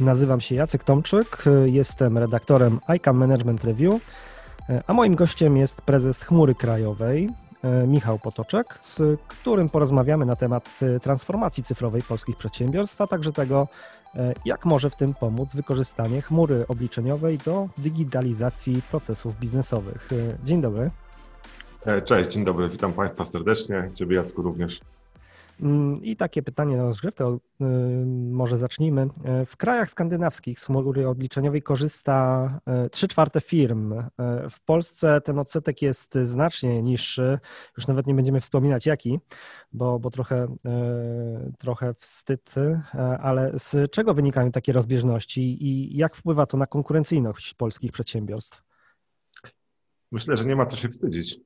Nazywam się Jacek Tomczyk, jestem redaktorem ICAM Management Review, a moim gościem jest prezes Chmury Krajowej, Michał Potoczek, z którym porozmawiamy na temat transformacji cyfrowej polskich przedsiębiorstw, a także tego, jak może w tym pomóc wykorzystanie chmury obliczeniowej do digitalizacji procesów biznesowych. Dzień dobry. Cześć, dzień dobry, witam Państwa serdecznie, Ciebie Jacku również. Mm, I takie pytanie na rozgrzewkę, y, może zacznijmy. E, w krajach skandynawskich z chmury obliczeniowej korzysta 3 e, czwarte firm. E, w Polsce ten odsetek jest znacznie niższy, już nawet nie będziemy wspominać jaki, bo, bo trochę, trochę wstyd, ale z czego wynikają takie rozbieżności i jak wpływa to na konkurencyjność polskich przedsiębiorstw? Myślę, że nie ma co się wstydzić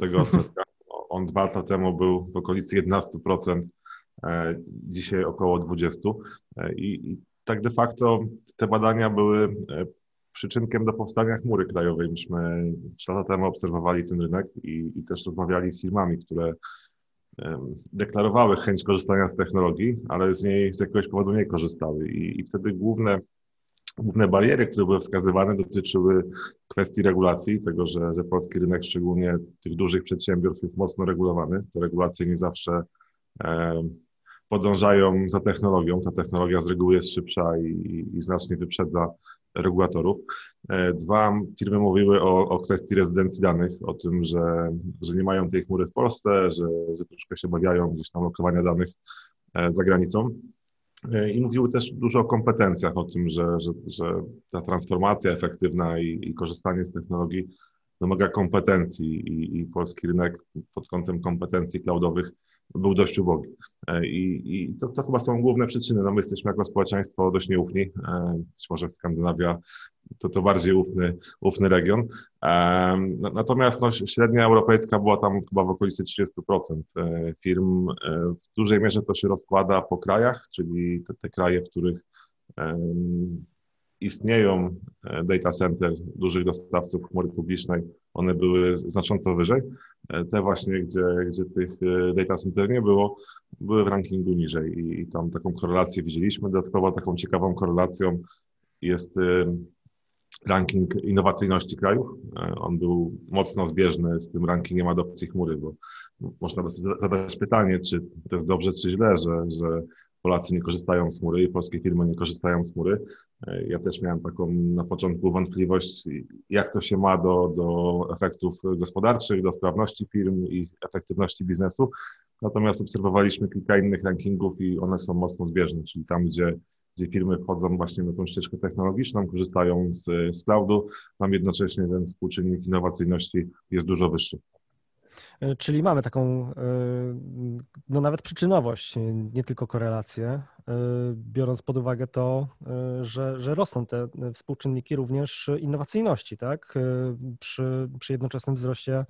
tego odsetka. On dwa lata temu był w okolicy 11%, e, dzisiaj około 20%. E, I, tak de facto te badania były e, przyczynkiem do powstania chmury krajowej. Myśmy trzy lata temu obserwowali ten rynek i, i też rozmawiali z firmami, które deklarowały chęć korzystania z technologii, ale z niej z jakiegoś powodu nie korzystały. I, i wtedy główne Główne bariery, które były wskazywane, dotyczyły kwestii regulacji, tego, że, że polski rynek, szczególnie tych dużych przedsiębiorstw, jest mocno regulowany. Te regulacje nie zawsze e, podążają za technologią. Ta technologia z reguły jest szybsza i, i znacznie wyprzedza regulatorów. E, dwa, firmy mówiły o, o kwestii rezydencji danych, o tym, że, że nie mają tej chmury w Polsce, że, że troszkę się obawiają gdzieś tam lokowania danych e, za granicą. E, I mówiły też dużo o kompetencjach, o tym, że, że, że ta transformacja efektywna i, i korzystanie z technologii wymaga kompetencji i, i, polski rynek pod kątem kompetencji cloudowych był dość ubogi. E, I, i to, to, chyba są główne przyczyny. No my jesteśmy jako społeczeństwo dość nieufni. E, być może Skandynawia to, to bardziej ufny, ufny region. Natomiast no, średnia europejska była tam chyba w okolicy 30% e, firm. W dużej mierze to się rozkłada po krajach, czyli te, te kraje, w których istnieją e, data center dużych dostawców chmury publicznej, one były znacząco wyżej. E, te właśnie, gdzie, gdzie tych e, data center nie było, były w rankingu niżej i, i tam taką korelację widzieliśmy. Dodatkowo taką ciekawą korelacją jest ranking innowacyjności krajów. On był mocno zbieżny z tym rankingiem adopcji chmury, bo można zadać pytanie, czy to jest dobrze, czy źle, że, że Polacy nie korzystają z chmury i polskie firmy nie korzystają z chmury. E, ja też miałem taką na początku wątpliwość, jak to się ma do, do efektów gospodarczych, do sprawności firm i efektywności biznesu. Natomiast obserwowaliśmy kilka innych rankingów i one są mocno zbieżne, czyli tam, gdzie, gdzie firmy wchodzą właśnie na tą ścieżkę technologiczną, korzystają z, z cloudu, tam jednocześnie ten współczynnik innowacyjności jest dużo wyższy. E, czyli mamy taką, e, no nawet przyczynowość, nie tylko korelację, e, biorąc pod uwagę to, że, że rosną te współczynniki również innowacyjności, tak? Przy, przy jednoczesnym wzroście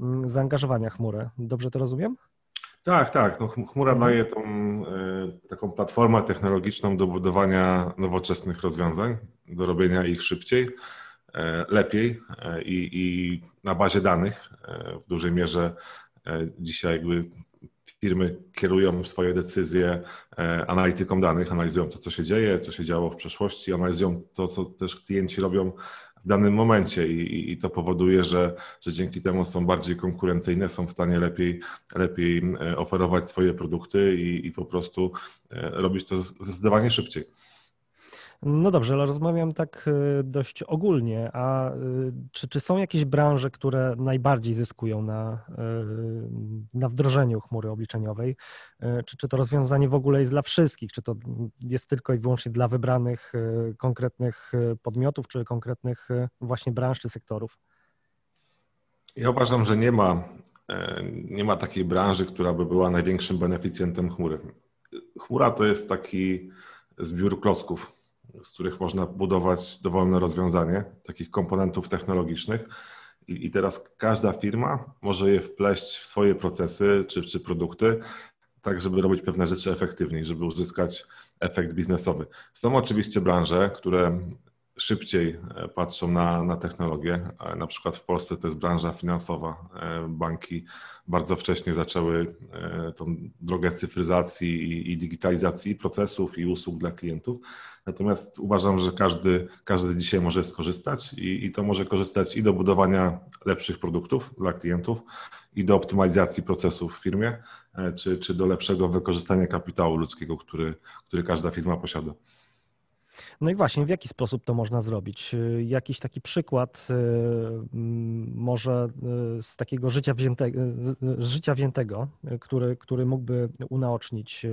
mm, zaangażowania chmury. Dobrze to rozumiem? Tak, tak. No, chmura mhm. daje tą taką platformę technologiczną do budowania nowoczesnych rozwiązań, do robienia ich szybciej. E, lepiej e, i, i na bazie danych e, w dużej mierze dzisiaj jakby firmy kierują swoje decyzje analityką danych, analizują to, co się dzieje, co się działo w przeszłości, analizują to, co też klienci robią w danym momencie i, i to powoduje, że, że dzięki temu są bardziej konkurencyjne, są w stanie lepiej, lepiej oferować swoje produkty i, i po prostu robić to zdecydowanie szybciej. No dobrze, ale rozmawiam tak y, dość ogólnie. A y, czy, czy są jakieś branże, które najbardziej zyskują na, y, na wdrożeniu chmury obliczeniowej? Czy, czy to rozwiązanie w ogóle jest dla wszystkich? Czy to jest tylko i wyłącznie dla wybranych konkretnych podmiotów, czy konkretnych właśnie branż czy sektorów? Ja uważam, że nie ma, e, nie ma takiej branży, która by była największym beneficjentem chmury. Chmura to jest taki zbiór klocków z których można budować dowolne rozwiązanie, takich komponentów technologicznych. I, I, teraz każda firma może je wpleść w swoje procesy czy, czy produkty, tak żeby robić pewne rzeczy efektywniej, żeby uzyskać efekt biznesowy. Są oczywiście branże, które szybciej e, patrzą na, na technologię. E, na przykład w Polsce to jest branża finansowa. E, banki bardzo wcześnie zaczęły tą drogę cyfryzacji i, i digitalizacji procesów i usług dla klientów. Natomiast uważam, że każdy, każdy dzisiaj może skorzystać i, i to może korzystać i do budowania lepszych produktów dla klientów, i do optymalizacji procesów w firmie, czy, czy do lepszego wykorzystania kapitału ludzkiego, który, który każda firma posiada. No i właśnie, w jaki sposób to można zrobić? Y, jakiś taki przykład y, może y, z takiego życia wziętego, życia wziętego który, który mógłby unaocznić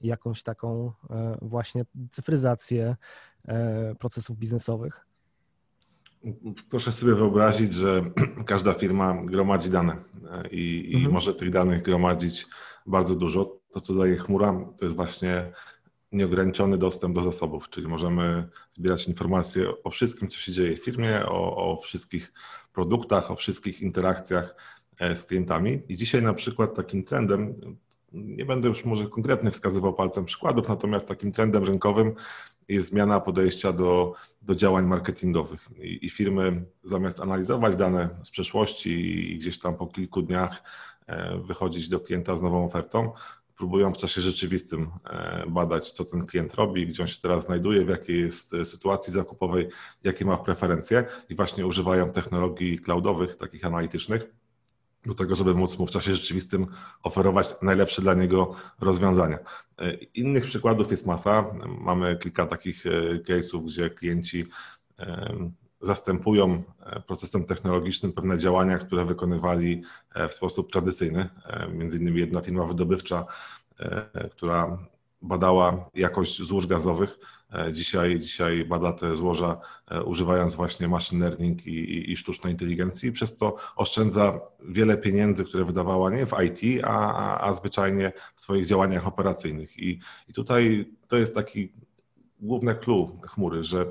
jakąś taką właśnie cyfryzację procesów biznesowych? Proszę sobie wyobrazić, że każda firma gromadzi dane i, i mhm. może tych danych gromadzić bardzo dużo. To, co daje chmura, to jest właśnie nieograniczony dostęp do zasobów, czyli możemy zbierać informacje o wszystkim, co się dzieje w firmie, o, o wszystkich produktach, o wszystkich interakcjach e, z klientami. I dzisiaj na przykład takim trendem, nie będę już może konkretnie wskazywał palcem przykładów, natomiast takim trendem rynkowym jest zmiana podejścia do, do działań marketingowych. I, I, firmy zamiast analizować dane z przeszłości i gdzieś tam po kilku dniach e, wychodzić do klienta z nową ofertą, próbują w czasie rzeczywistym e, badać, co ten klient robi, gdzie on się teraz znajduje, w jakiej jest e, sytuacji zakupowej, jakie ma preferencje i właśnie używają technologii cloudowych, takich analitycznych, do tego, żeby móc mu w czasie rzeczywistym oferować najlepsze dla niego rozwiązania. E, innych przykładów jest masa. Mamy kilka takich case'ów, gdzie klienci zastępują procesem technologicznym pewne działania, które wykonywali w sposób tradycyjny. Między innymi jedna firma wydobywcza, która badała jakość złóż gazowych. Dzisiaj, dzisiaj bada te złoża używając właśnie machine learning i, i, i sztucznej inteligencji. Przez to oszczędza wiele pieniędzy, które wydawała nie w IT, a, a, a zwyczajnie w swoich działaniach operacyjnych. I, I tutaj to jest taki główny clue chmury, że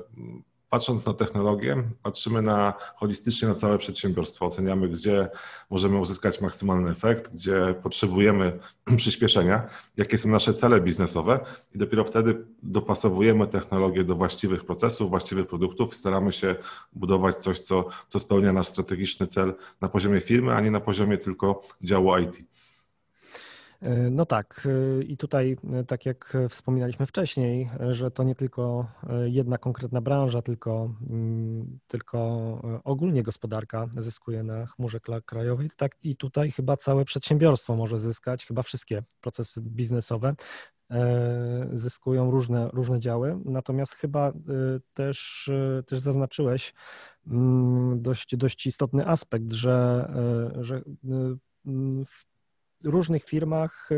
patrząc na technologię, patrzymy na holistycznie na całe przedsiębiorstwo, oceniamy, gdzie możemy uzyskać maksymalny efekt, gdzie potrzebujemy przyspieszenia, jakie są nasze cele biznesowe i dopiero wtedy dopasowujemy technologię do właściwych procesów, właściwych produktów, staramy się budować coś, co, co spełnia nasz strategiczny cel na poziomie firmy, a nie na poziomie tylko działu IT. E, no tak, e, i tutaj, e, tak jak wspominaliśmy wcześniej, że to nie tylko jedna konkretna branża, tylko, mm, tylko ogólnie gospodarka zyskuje na chmurze krajowej, tak i tutaj chyba całe przedsiębiorstwo może zyskać, chyba wszystkie procesy biznesowe zyskują różne, różne działy. Natomiast chyba też, też zaznaczyłeś mm, dość, dość istotny aspekt, że, że w różnych firmach y,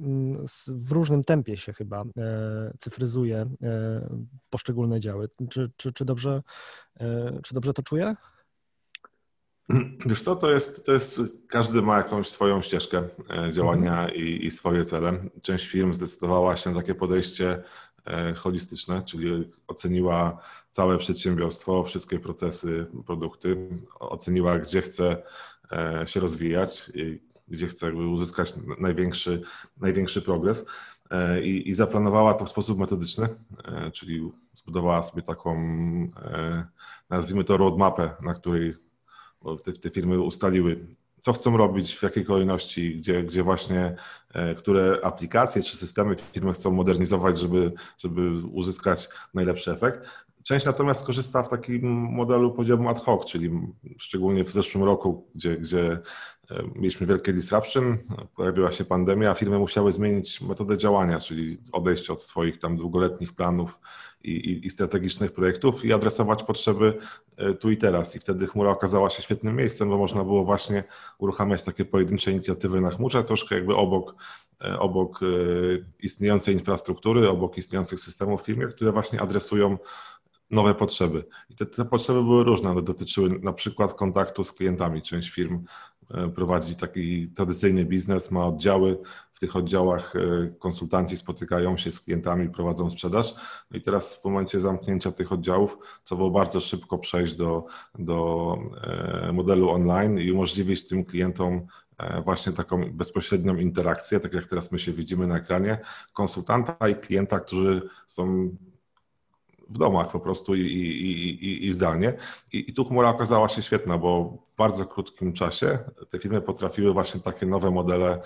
mm, w różnym tempie się chyba e, cyfryzuje e, poszczególne działy. Czy, czy, czy, dobrze, e, czy dobrze to czuję? Wiesz co, to jest, to jest, każdy ma jakąś swoją ścieżkę działania mhm. i, i swoje cele. Część firm zdecydowała się na takie podejście holistyczne, czyli oceniła całe przedsiębiorstwo, wszystkie procesy, produkty, oceniła, gdzie chce się rozwijać gdzie chce uzyskać największy, największy progres. E, I, I, zaplanowała to w sposób metodyczny, e, czyli zbudowała sobie taką, e, nazwijmy to roadmapę, na której te, te firmy ustaliły, co chcą robić, w jakiej kolejności, gdzie, gdzie właśnie, które aplikacje czy systemy firmy chcą modernizować, żeby, żeby uzyskać najlepszy efekt. Część natomiast korzysta w takim modelu podziału ad hoc, czyli szczególnie w zeszłym roku, gdzie, gdzie mieliśmy wielkie disruption, pojawiła się pandemia, a firmy musiały zmienić metodę działania, czyli odejść od swoich tam długoletnich planów i, i, i strategicznych projektów i adresować potrzeby e, tu i teraz. I wtedy chmura okazała się świetnym miejscem, bo można było właśnie uruchamiać takie pojedyncze inicjatywy na chmurze, troszkę jakby obok e, obok istniejącej infrastruktury, obok istniejących systemów w firmie, które właśnie adresują nowe potrzeby. I te, te potrzeby były różne, one dotyczyły na przykład kontaktu z klientami. Część firm e, prowadzi taki tradycyjny biznes, ma oddziały, w tych oddziałach e, konsultanci spotykają się z klientami, prowadzą sprzedaż. No i teraz w momencie zamknięcia tych oddziałów było bardzo szybko przejść do, do e, modelu online i umożliwić tym klientom właśnie taką bezpośrednią interakcję, tak jak teraz my się widzimy na ekranie, konsultanta i klienta, którzy są w domach po prostu i, i, i, i zdalnie. I, tu chmura okazała się świetna, bo bardzo krótkim czasie te firmy potrafiły właśnie takie nowe modele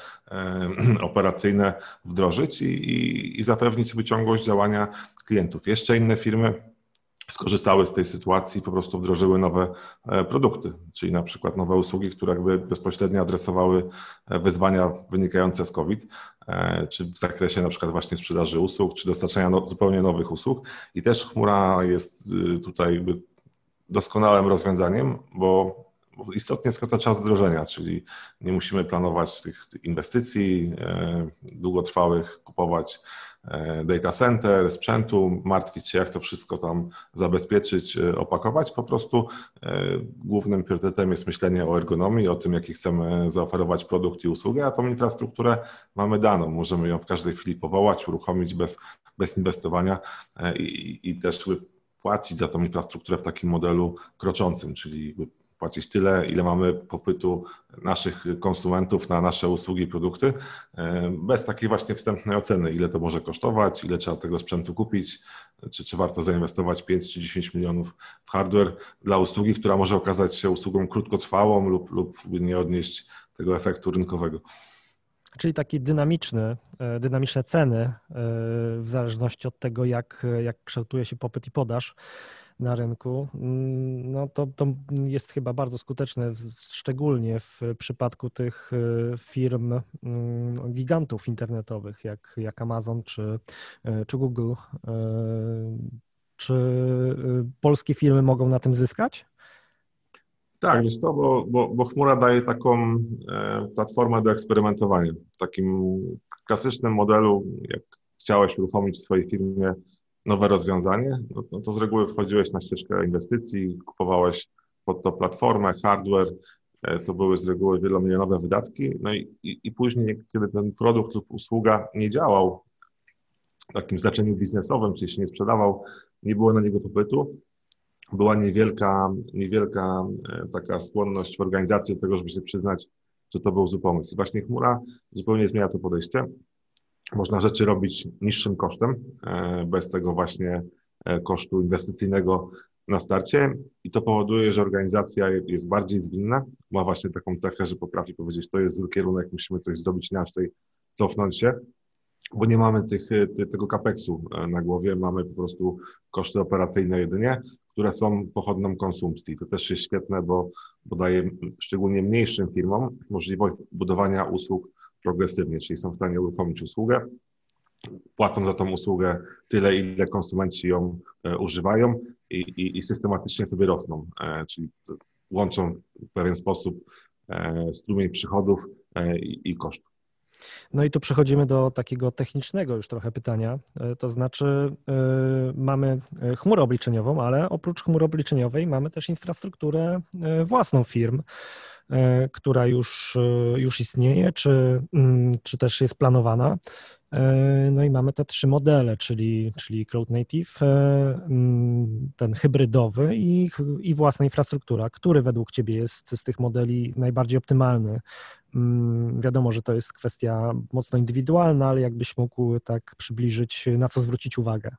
operacyjne wdrożyć i, i, i zapewnić wyciągłość działania klientów. Jeszcze inne firmy skorzystały z tej sytuacji i po prostu wdrożyły nowe e, produkty, czyli na przykład nowe usługi, które jakby bezpośrednio adresowały e, wyzwania wynikające z COVID, e, czy w zakresie na przykład właśnie sprzedaży usług, czy dostarczania no, zupełnie nowych usług. I też chmura jest y, tutaj jakby doskonałym rozwiązaniem, bo istotnie skraca czas wdrożenia, czyli nie musimy planować tych inwestycji długotrwałych, kupować E, data center, sprzętu, martwić się, jak to wszystko tam zabezpieczyć, e, opakować. Po prostu e, głównym priorytetem jest myślenie o ergonomii, o tym, jaki chcemy zaoferować produkt i usługę, a tą infrastrukturę mamy daną. Możemy ją w każdej chwili powołać, uruchomić bez, bez inwestowania i, i też płacić za tą infrastrukturę w takim modelu kroczącym, czyli płacić tyle, ile mamy popytu naszych konsumentów na nasze usługi i produkty, e, bez takiej właśnie wstępnej oceny, ile to może kosztować, ile trzeba tego sprzętu kupić, czy, czy warto zainwestować 5 czy 10 milionów w hardware dla usługi, która może okazać się usługą krótkotrwałą lub, lub nie odnieść tego efektu rynkowego. Czyli takie dynamiczny, e, dynamiczne ceny e, w zależności od tego, jak, jak kształtuje się popyt i podaż na rynku, mm, no to, to jest chyba bardzo skuteczne, szczególnie w przypadku tych e, firm mm, gigantów internetowych, jak, jak Amazon czy, e, czy Google. E, czy polskie firmy mogą na tym zyskać? Tak, wiesz co, bo, bo, bo chmura daje taką platformę do eksperymentowania. W takim klasycznym modelu, jak chciałeś uruchomić w swojej firmie nowe rozwiązanie, no, no to z reguły wchodziłeś na ścieżkę inwestycji, kupowałeś pod to platformę, hardware, e, to były z reguły wielomilionowe wydatki, no i, i, i później, kiedy ten produkt lub usługa nie działał w takim znaczeniu biznesowym, czyli się nie sprzedawał, nie było na niego popytu, była niewielka, niewielka e, taka skłonność w organizacji do tego, żeby się przyznać, że to był zły pomysł. I właśnie chmura zupełnie zmienia to podejście. Można rzeczy robić niższym kosztem, e, bez tego właśnie e, kosztu inwestycyjnego na starcie. I to powoduje, że organizacja jest bardziej zwinna, ma właśnie taką cechę, że potrafi powiedzieć, to jest zły kierunek, musimy coś zrobić inaczej, cofnąć się, bo nie mamy tych, tego kapeksu e, na głowie, mamy po prostu koszty operacyjne jedynie, które są pochodną konsumpcji. To też jest świetne, bo, bo daje szczególnie mniejszym firmom możliwość budowania usług progresywnie, czyli są w stanie uruchomić usługę, płacą za tą usługę tyle, ile konsumenci ją e, używają i, i, i systematycznie sobie rosną, e, czyli łączą w pewien sposób e, strumień przychodów i, i kosztów. No i tu przechodzimy do takiego technicznego już trochę pytania. To znaczy, mamy chmurę obliczeniową, ale oprócz chmury obliczeniowej mamy też infrastrukturę własną firm. E, która już, e, już istnieje, czy, mm, czy też jest planowana. E, no i mamy te trzy modele, czyli, czyli Cloud Native, mm, ten hybrydowy i, i własna infrastruktura. Który według Ciebie jest z tych modeli najbardziej optymalny? Mm, wiadomo, że to jest kwestia mocno indywidualna, ale jakbyś mógł tak przybliżyć, na co zwrócić uwagę?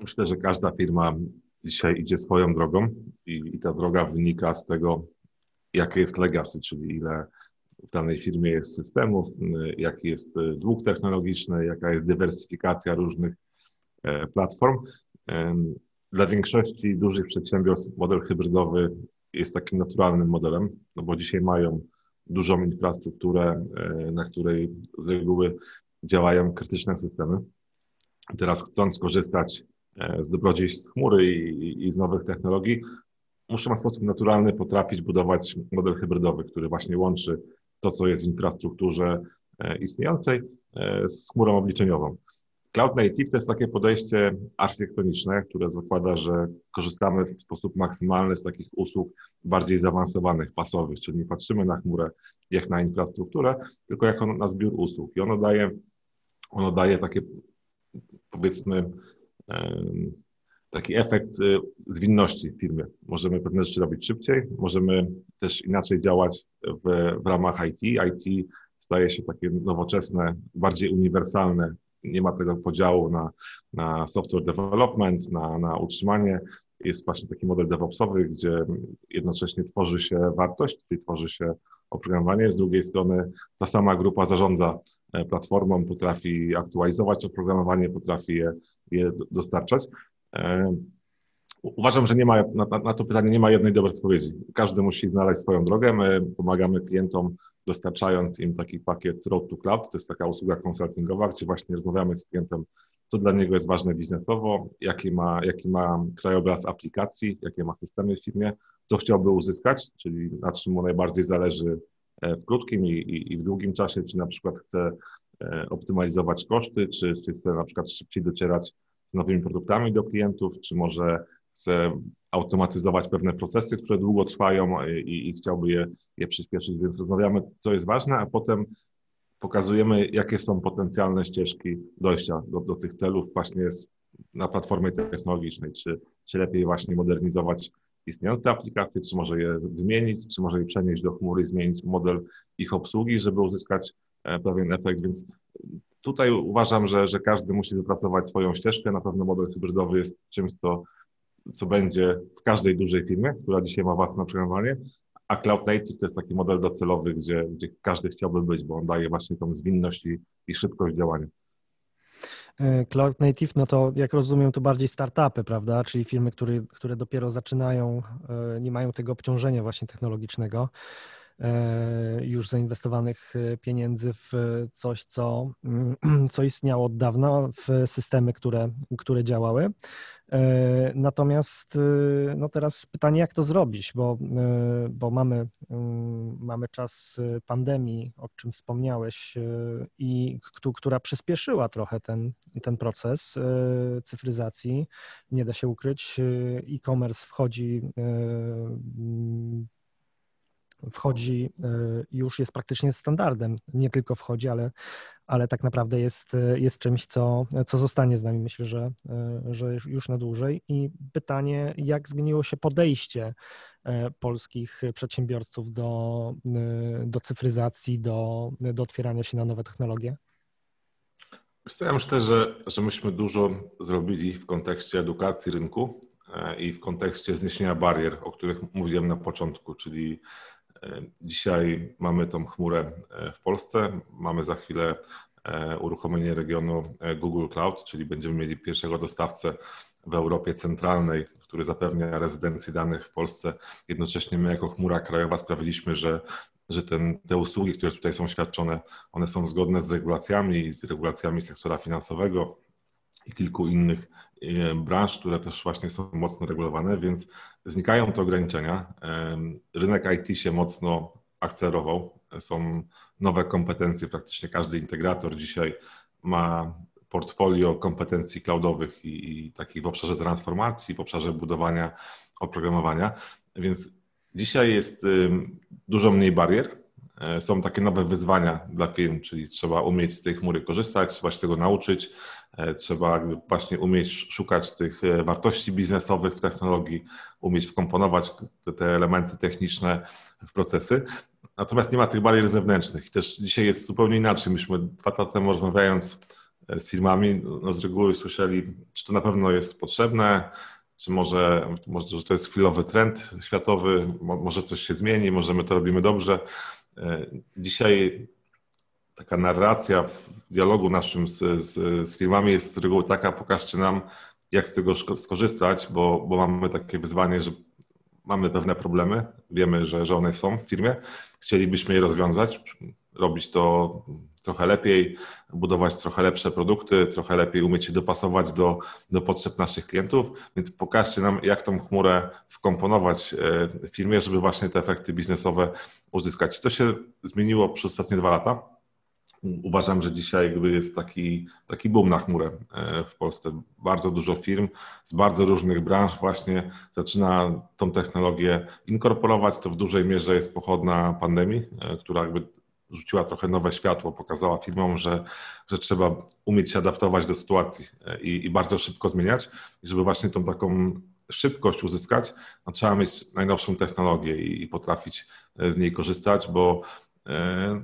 Myślę, że każda firma dzisiaj idzie swoją drogą i, i ta droga wynika z tego, jakie jest legacy, czyli ile w danej firmie jest systemów, jaki jest e, dług technologiczny, jaka jest dywersyfikacja różnych e, platform. Dla większości dużych przedsiębiorstw model hybrydowy jest takim naturalnym modelem, no bo dzisiaj mają dużą infrastrukturę, e, na której z reguły działają krytyczne systemy. Teraz chcąc korzystać z dobrodziejstw chmury i, i z nowych technologii, muszę w sposób naturalny potrafić budować model hybrydowy, który właśnie łączy to, co jest w infrastrukturze e, istniejącej e, z chmurą obliczeniową. Cloud Native to jest takie podejście architektoniczne, które zakłada, że korzystamy w sposób maksymalny z takich usług bardziej zaawansowanych, pasowych, czyli nie patrzymy na chmurę jak na infrastrukturę, tylko jako na zbiór usług. I ono daje, ono daje takie, powiedzmy, taki efekt y, zwinności w firmie. Możemy pewne rzeczy robić szybciej, możemy też inaczej działać w, w ramach IT. IT staje się takie nowoczesne, bardziej uniwersalne nie ma tego podziału na, na software development, na, na utrzymanie. Jest właśnie taki model DevOpsowy, gdzie jednocześnie tworzy się wartość, czyli tworzy się oprogramowanie, z drugiej strony ta sama grupa zarządza e, platformą, potrafi aktualizować oprogramowanie, potrafi je, je dostarczać. Uważam, że nie ma, na, na, to pytanie nie ma jednej dobrej odpowiedzi. Każdy musi znaleźć swoją drogę. My pomagamy klientom, dostarczając im taki pakiet Road to Cloud. To jest taka usługa konsultingowa, gdzie właśnie rozmawiamy z klientem, co dla niego jest ważne biznesowo, jaki ma, jaki ma krajobraz aplikacji, jakie ma systemy w firmie, co chciałby uzyskać, czyli na czym mu najbardziej zależy e, w krótkim i, i, i w długim czasie, czy na przykład chce e, optymalizować koszty, czy, czy chce na przykład szybciej docierać z nowymi produktami do klientów, czy może chce automatyzować pewne procesy, które długo trwają i, i chciałby je, je przyspieszyć, więc rozmawiamy, co jest ważne, a potem pokazujemy, jakie są potencjalne ścieżki dojścia do, do tych celów właśnie na platformie technologicznej, czy, czy lepiej właśnie modernizować istniejące aplikacje, czy może je wymienić, czy może je przenieść do chmury, zmienić model ich obsługi, żeby uzyskać e, pewien efekt, więc tutaj uważam, że, że każdy musi wypracować swoją ścieżkę. Na pewno model hybrydowy jest czymś, co, co będzie w każdej dużej firmie, która dzisiaj ma własne oprogramowanie, a Cloud Native to jest taki model docelowy, gdzie, gdzie każdy chciałby być, bo on daje właśnie tą zwinność i, i szybkość działania. E, Cloud Native, no to jak rozumiem, to bardziej startupy, prawda? Czyli firmy, które, które dopiero zaczynają, e, nie mają tego obciążenia właśnie technologicznego. E, już zainwestowanych e, pieniędzy w coś, co, co istniało od dawna, w systemy, które, które działały. E, natomiast no teraz pytanie, jak to zrobić, bo, bo mamy, mamy czas pandemii, o czym wspomniałeś, i która przyspieszyła trochę ten, ten proces cyfryzacji. Nie da się ukryć. E-commerce wchodzi wchodzi, e, już jest praktycznie standardem. Nie tylko wchodzi, ale, ale tak naprawdę jest, e, jest czymś, co, co zostanie z nami, myślę, że, e, że już na dłużej. I pytanie, jak zmieniło się podejście polskich przedsiębiorców do, do cyfryzacji, do, do otwierania się na nowe technologie? Ja myślę, że, że myśmy dużo zrobili w kontekście edukacji rynku i w kontekście zniesienia barier, o których mówiłem na początku, czyli Dzisiaj mamy tą chmurę e, w Polsce. Mamy za chwilę e, uruchomienie regionu e, Google Cloud, czyli będziemy mieli pierwszego dostawcę w Europie Centralnej, który zapewnia rezydencję danych w Polsce. Jednocześnie my jako chmura krajowa sprawiliśmy, że, że ten, te usługi, które tutaj są świadczone, one są zgodne z regulacjami, z regulacjami sektora finansowego i kilku innych branż, które też właśnie są mocno regulowane, więc znikają te ograniczenia. Rynek IT się mocno akcelerował. Są nowe kompetencje, praktycznie każdy integrator dzisiaj ma portfolio kompetencji cloudowych i, i takich w obszarze transformacji, w obszarze budowania oprogramowania, więc dzisiaj jest dużo mniej barier. E, są takie nowe wyzwania dla firm, czyli trzeba umieć z tej chmury korzystać, trzeba się tego nauczyć, E, trzeba właśnie umieć szukać tych e, wartości biznesowych w technologii, umieć wkomponować te, te elementy techniczne w procesy. Natomiast nie ma tych barier zewnętrznych. I też dzisiaj jest zupełnie inaczej. Myśmy dwa lata temu rozmawiając e, z firmami, no z reguły słyszeli, czy to na pewno jest potrzebne, czy może, może że to jest chwilowy trend światowy, może coś się zmieni, może my to robimy dobrze. Dzisiaj taka narracja w dialogu naszym z, z, z firmami jest z reguły taka, pokażcie nam, jak z tego skorzystać, bo, bo mamy takie wyzwanie, że mamy pewne problemy, wiemy, że, że one są w firmie, chcielibyśmy je rozwiązać, robić to trochę lepiej, budować trochę lepsze produkty, trochę lepiej umieć się dopasować do, do potrzeb naszych klientów, więc pokażcie nam, jak tą chmurę wkomponować e, w firmie, żeby właśnie te efekty biznesowe uzyskać. To się zmieniło przez ostatnie dwa lata uważam, że dzisiaj jakby jest taki, taki boom na chmurę e, w Polsce. Bardzo dużo firm z bardzo różnych branż właśnie zaczyna tą technologię inkorporować. To w dużej mierze jest pochodna pandemii, e, która jakby rzuciła trochę nowe światło, pokazała firmom, że, że trzeba umieć się adaptować do sytuacji e, i, i bardzo szybko zmieniać. I żeby właśnie tą taką szybkość uzyskać, no trzeba mieć najnowszą technologię i, i potrafić z niej korzystać, bo,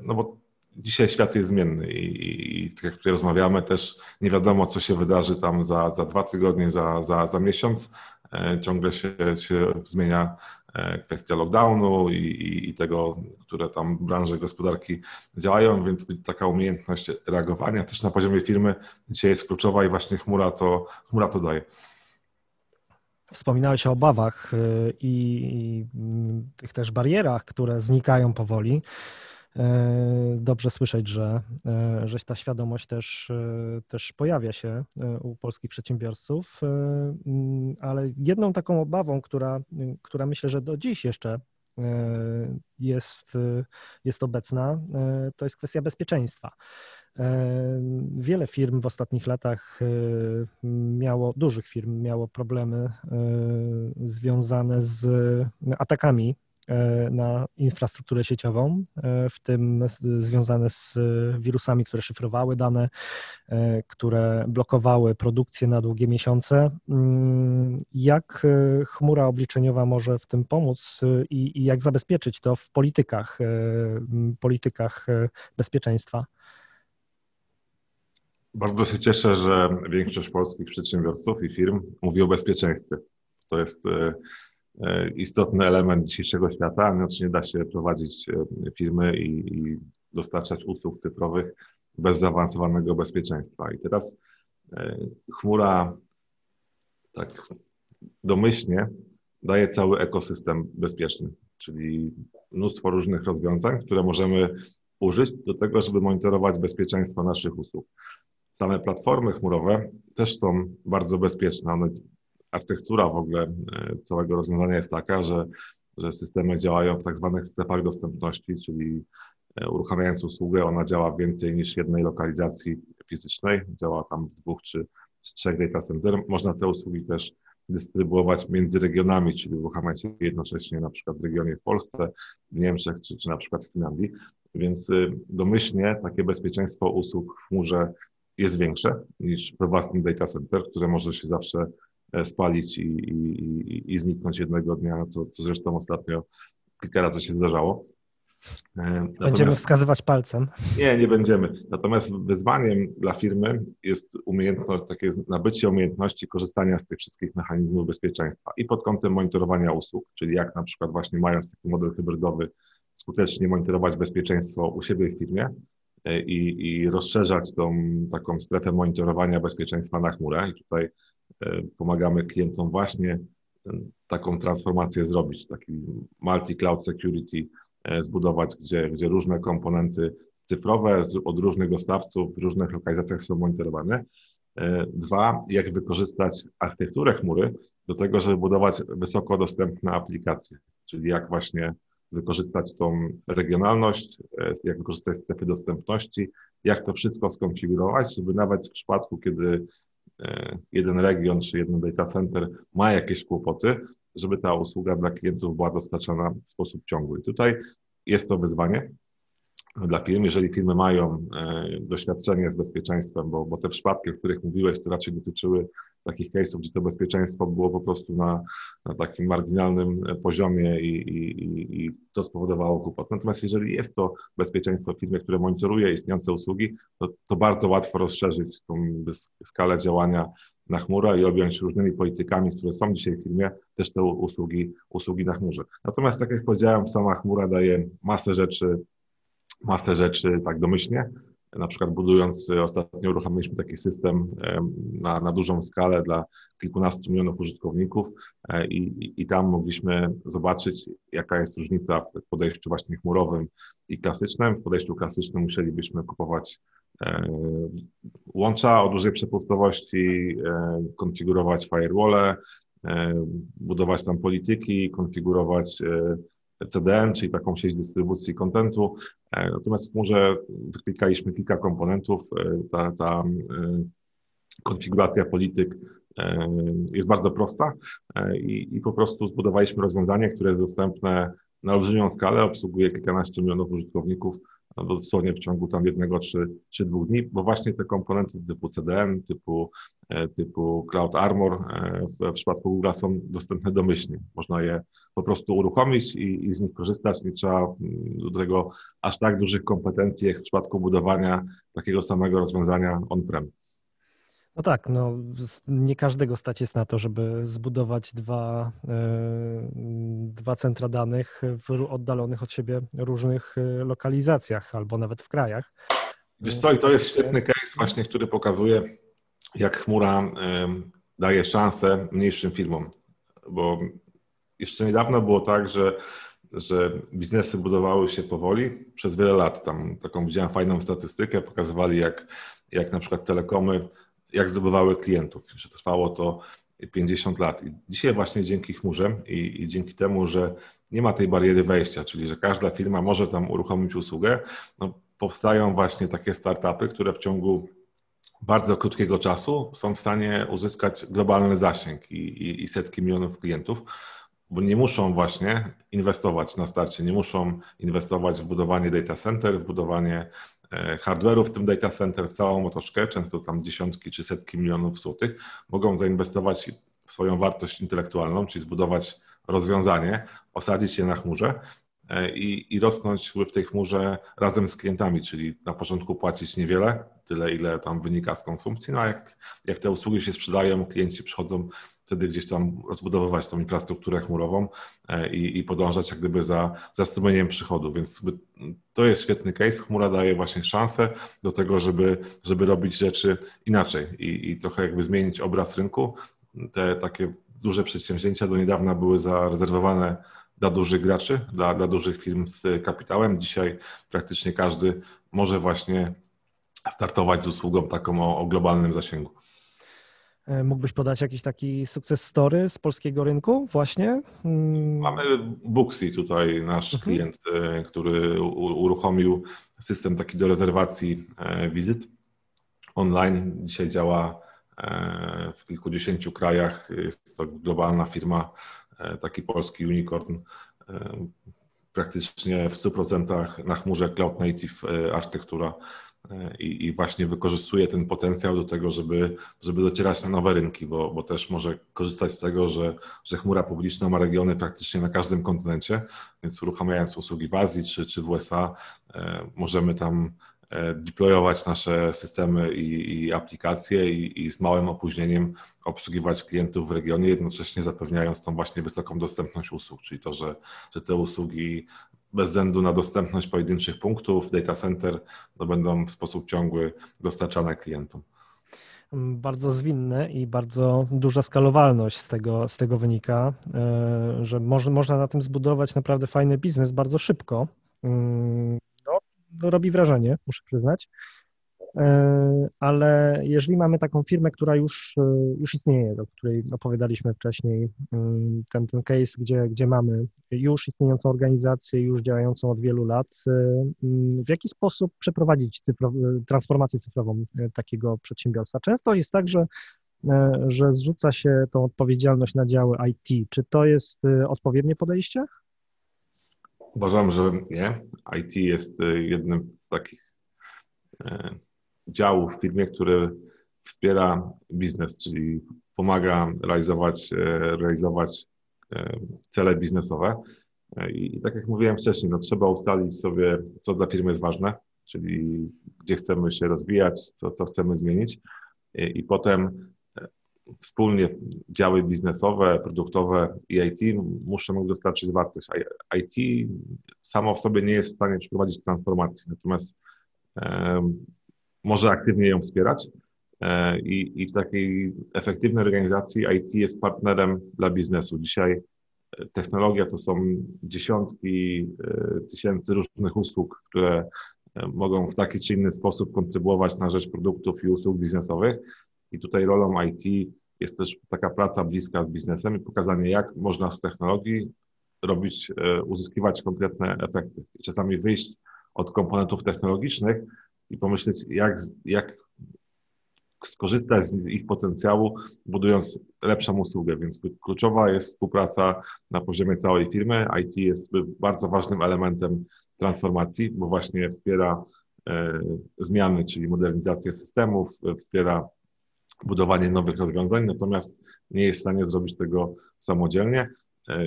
no bo dzisiaj świat jest zmienny i, i tak jak tutaj rozmawiamy, też nie wiadomo, co się wydarzy tam za, za dwa tygodnie, za, za, za miesiąc. E, ciągle się, się zmienia e, kwestia lockdownu i, i, i, tego, które tam branże gospodarki działają, więc taka umiejętność reagowania też na poziomie firmy dzisiaj jest kluczowa i właśnie chmura to, chmura to daje. Wspominałeś o obawach y, i mm, tych też barierach, które znikają powoli. E, dobrze słyszeć, że, e, że ta świadomość też, e, też pojawia się u polskich przedsiębiorców, mm, ale jedną taką obawą, która, która myślę, że do dziś jeszcze jest, jest obecna, to jest kwestia bezpieczeństwa. Wiele firm w ostatnich latach miało, dużych firm miało problemy związane z atakami na infrastrukturę sieciową, e, w tym związane z wirusami, które szyfrowały dane, e, które blokowały produkcję na długie miesiące. Mm, jak chmura obliczeniowa może w tym pomóc i, jak zabezpieczyć to w politykach, politykach bezpieczeństwa? Bardzo się cieszę, że większość polskich przedsiębiorców i firm mówi o bezpieczeństwie. To jest E, istotny element dzisiejszego świata, inaczej nie da się prowadzić e, firmy i, i dostarczać usług cyfrowych bez zaawansowanego bezpieczeństwa. I teraz e, chmura tak domyślnie daje cały ekosystem bezpieczny, czyli mnóstwo różnych rozwiązań, które możemy użyć do tego, żeby monitorować bezpieczeństwo naszych usług. Same platformy chmurowe też są bardzo bezpieczne. One architektura w ogóle e, całego rozwiązania jest taka, że, że systemy działają w tak zwanych strefach dostępności, czyli e, uruchamiając usługę, ona działa więcej niż jednej lokalizacji fizycznej, działa tam w dwóch czy, czy trzech data center. Można te usługi też dystrybuować między regionami, czyli uruchamiać je jednocześnie na przykład w regionie w Polsce, w Niemczech czy, czy na przykład w Finlandii. Więc y, domyślnie takie bezpieczeństwo usług w chmurze jest większe niż we własnym data center, które może się zawsze spalić i, i, i zniknąć jednego dnia, co, co zresztą ostatnio kilka razy się zdarzało. E, natomiast, będziemy wskazywać palcem. Nie, nie będziemy. Natomiast wyzwaniem dla firmy jest umiejętność, takie nabycie umiejętności korzystania z tych wszystkich mechanizmów bezpieczeństwa i pod kątem monitorowania usług, czyli jak na przykład właśnie mając taki model hybrydowy, skutecznie monitorować bezpieczeństwo u siebie w firmie e, i, i rozszerzać tą taką strefę monitorowania bezpieczeństwa na chmurę. I tutaj E, pomagamy klientom właśnie taką transformację zrobić, taki multi-cloud security e, zbudować, gdzie, gdzie różne komponenty cyfrowe od różnych dostawców w różnych lokalizacjach są monitorowane. E, dwa, jak wykorzystać architekturę chmury do tego, żeby budować wysoko dostępne aplikacje, czyli jak właśnie wykorzystać tą regionalność, jak wykorzystać strefy dostępności, jak to wszystko skonfigurować, żeby nawet w przypadku, kiedy E, jeden region czy jeden data center ma jakieś kłopoty, żeby ta usługa dla klientów była dostarczana w sposób ciągły. Tutaj jest to wyzwanie, dla firm, jeżeli firmy mają e, doświadczenie z bezpieczeństwem, bo, bo te przypadki, o których mówiłeś, to raczej dotyczyły takich case'ów, gdzie to bezpieczeństwo było po prostu na, na takim marginalnym poziomie i, i, i to spowodowało kłopot. Natomiast jeżeli jest to bezpieczeństwo w firmie, które monitoruje istniejące usługi, to, to bardzo łatwo rozszerzyć tą skalę działania na chmurę i objąć różnymi politykami, które są dzisiaj w firmie, też te usługi, usługi na chmurze. Natomiast tak jak powiedziałem, sama chmura daje masę rzeczy masę rzeczy tak domyślnie. Na przykład budując, e, ostatnio uruchomiliśmy taki system na, na dużą skalę dla kilkunastu milionów użytkowników e, i, i tam mogliśmy zobaczyć, jaka jest różnica w podejściu właśnie chmurowym i klasycznym. W podejściu klasycznym musielibyśmy kupować e, łącza o dużej przepustowości, konfigurować firewall, budować tam polityki, konfigurować CDN, czyli taką sieć dystrybucji kontentu. E, natomiast w chmurze wyklikaliśmy kilka komponentów. E, ta, ta e, konfiguracja polityk jest bardzo prosta i, i po prostu zbudowaliśmy rozwiązanie, które jest dostępne na olbrzymią skalę, obsługuje kilkanaście milionów użytkowników no dosłownie w ciągu tam jednego czy, czy dwóch dni, bo właśnie te komponenty typu CDN, typu, typu Cloud Armor w, w przypadku Google są dostępne domyślnie. Można je po prostu uruchomić i, i z nich korzystać. Nie trzeba mm, do tego aż tak dużych kompetencji jak w przypadku budowania takiego samego rozwiązania on-prem. No tak, no nie każdego stać jest na to, żeby zbudować dwa, e, dwa centra danych w oddalonych od siebie różnych e, lokalizacjach albo nawet w krajach. Wiesz co, i to jest świetny case właśnie, który pokazuje, jak chmura daje szansę mniejszym firmom, bo jeszcze niedawno było tak, że, że biznesy budowały się powoli przez wiele lat. Tam taką widziałem fajną statystykę, pokazywali jak, jak na przykład telekomy jak zdobywały klientów, trwało to 50 lat. I dzisiaj właśnie dzięki chmurze i, i, dzięki temu, że nie ma tej bariery wejścia, czyli że każda firma może tam uruchomić usługę, no, powstają właśnie takie startupy, które w ciągu bardzo krótkiego czasu są w stanie uzyskać globalny zasięg i, i, i setki milionów klientów, bo nie muszą właśnie inwestować na starcie, nie muszą inwestować w budowanie data center, w budowanie hardware'u w tym data center w całą otoczkę, często tam dziesiątki czy setki milionów złotych, mogą zainwestować w swoją wartość intelektualną, czyli zbudować rozwiązanie, osadzić je na chmurze e, i, i rosnąć w tej chmurze razem z klientami, czyli na początku płacić niewiele, tyle ile tam wynika z konsumpcji, no a jak, jak te usługi się sprzedają, klienci przychodzą wtedy gdzieś tam rozbudowywać tą infrastrukturę chmurową e, i, i podążać jak gdyby za, za strumieniem przychodu. Więc to jest świetny case. Chmura daje właśnie szansę do tego, żeby, żeby robić rzeczy inaczej i, i trochę jakby zmienić obraz rynku. Te takie duże przedsięwzięcia do niedawna były zarezerwowane dla dużych graczy, dla, dla dużych firm z kapitałem. Dzisiaj praktycznie każdy może właśnie startować z usługą taką o, o globalnym zasięgu. E, mógłbyś podać jakiś taki sukces story z polskiego rynku właśnie? Mm. Mamy Booksy tutaj, nasz mhm. klient, e, który uruchomił system taki do rezerwacji e, wizyt online. Dzisiaj działa w kilkudziesięciu krajach. Jest to globalna firma, taki polski unicorn, praktycznie w 100% na chmurze cloud native architektura i, i, właśnie wykorzystuje ten potencjał do tego, żeby, żeby docierać na nowe rynki, bo, bo też może korzystać z tego, że, że chmura publiczna ma regiony praktycznie na każdym kontynencie, więc uruchamiając usługi w Azji czy, czy w USA, e, możemy tam e, deployować nasze systemy i, i aplikacje i, i, z małym opóźnieniem obsługiwać klientów w regionie, jednocześnie zapewniając tą właśnie wysoką dostępność usług, czyli to, że, że te usługi bez względu na dostępność pojedynczych punktów, data center no będą w sposób ciągły dostarczane klientom. Bardzo zwinne i bardzo duża skalowalność z tego, z tego wynika, e, że można na tym zbudować naprawdę fajny biznes bardzo szybko. Mm, no, robi wrażenie, muszę przyznać. E, ale jeżeli mamy taką firmę, która już, e, już istnieje, o której opowiadaliśmy wcześniej, mm, ten, ten case, gdzie, gdzie mamy już istniejącą organizację, już działającą od wielu lat, e, mm, w jaki sposób przeprowadzić cyfrow transformację cyfrową takiego przedsiębiorstwa? Często jest tak, że że zrzuca się tą odpowiedzialność na działy IT. Czy to jest odpowiednie podejście? Uważam, że nie. IT jest jednym z takich działu w firmie, który wspiera biznes, czyli pomaga realizować, e, realizować e, cele biznesowe. E, I, tak jak mówiłem wcześniej, no, trzeba ustalić sobie, co dla firmy jest ważne, czyli gdzie chcemy się rozwijać, co, co chcemy zmienić, i, i potem wspólnie działy biznesowe, produktowe i IT muszą dostarczyć wartość. IT samo w sobie nie jest w stanie przeprowadzić transformacji, natomiast może aktywnie ją wspierać. E, I, I w takiej efektywnej organizacji IT jest partnerem dla biznesu. Dzisiaj e, technologia to są dziesiątki e, tysięcy różnych usług, które mogą w taki czy inny sposób kontrybuować na rzecz produktów i usług biznesowych. I tutaj rolą IT jest też taka praca bliska z biznesem i pokazanie, jak można z technologii robić, uzyskiwać konkretne efekty. Czasami wyjść od komponentów technologicznych, i pomyśleć, jak, jak skorzystać z ich potencjału, budując lepszą usługę. Więc kluczowa jest współpraca na poziomie całej firmy. IT jest bardzo ważnym elementem transformacji, bo właśnie wspiera e, zmiany, czyli modernizację systemów, wspiera budowanie nowych rozwiązań, natomiast nie jest w stanie zrobić tego samodzielnie. E,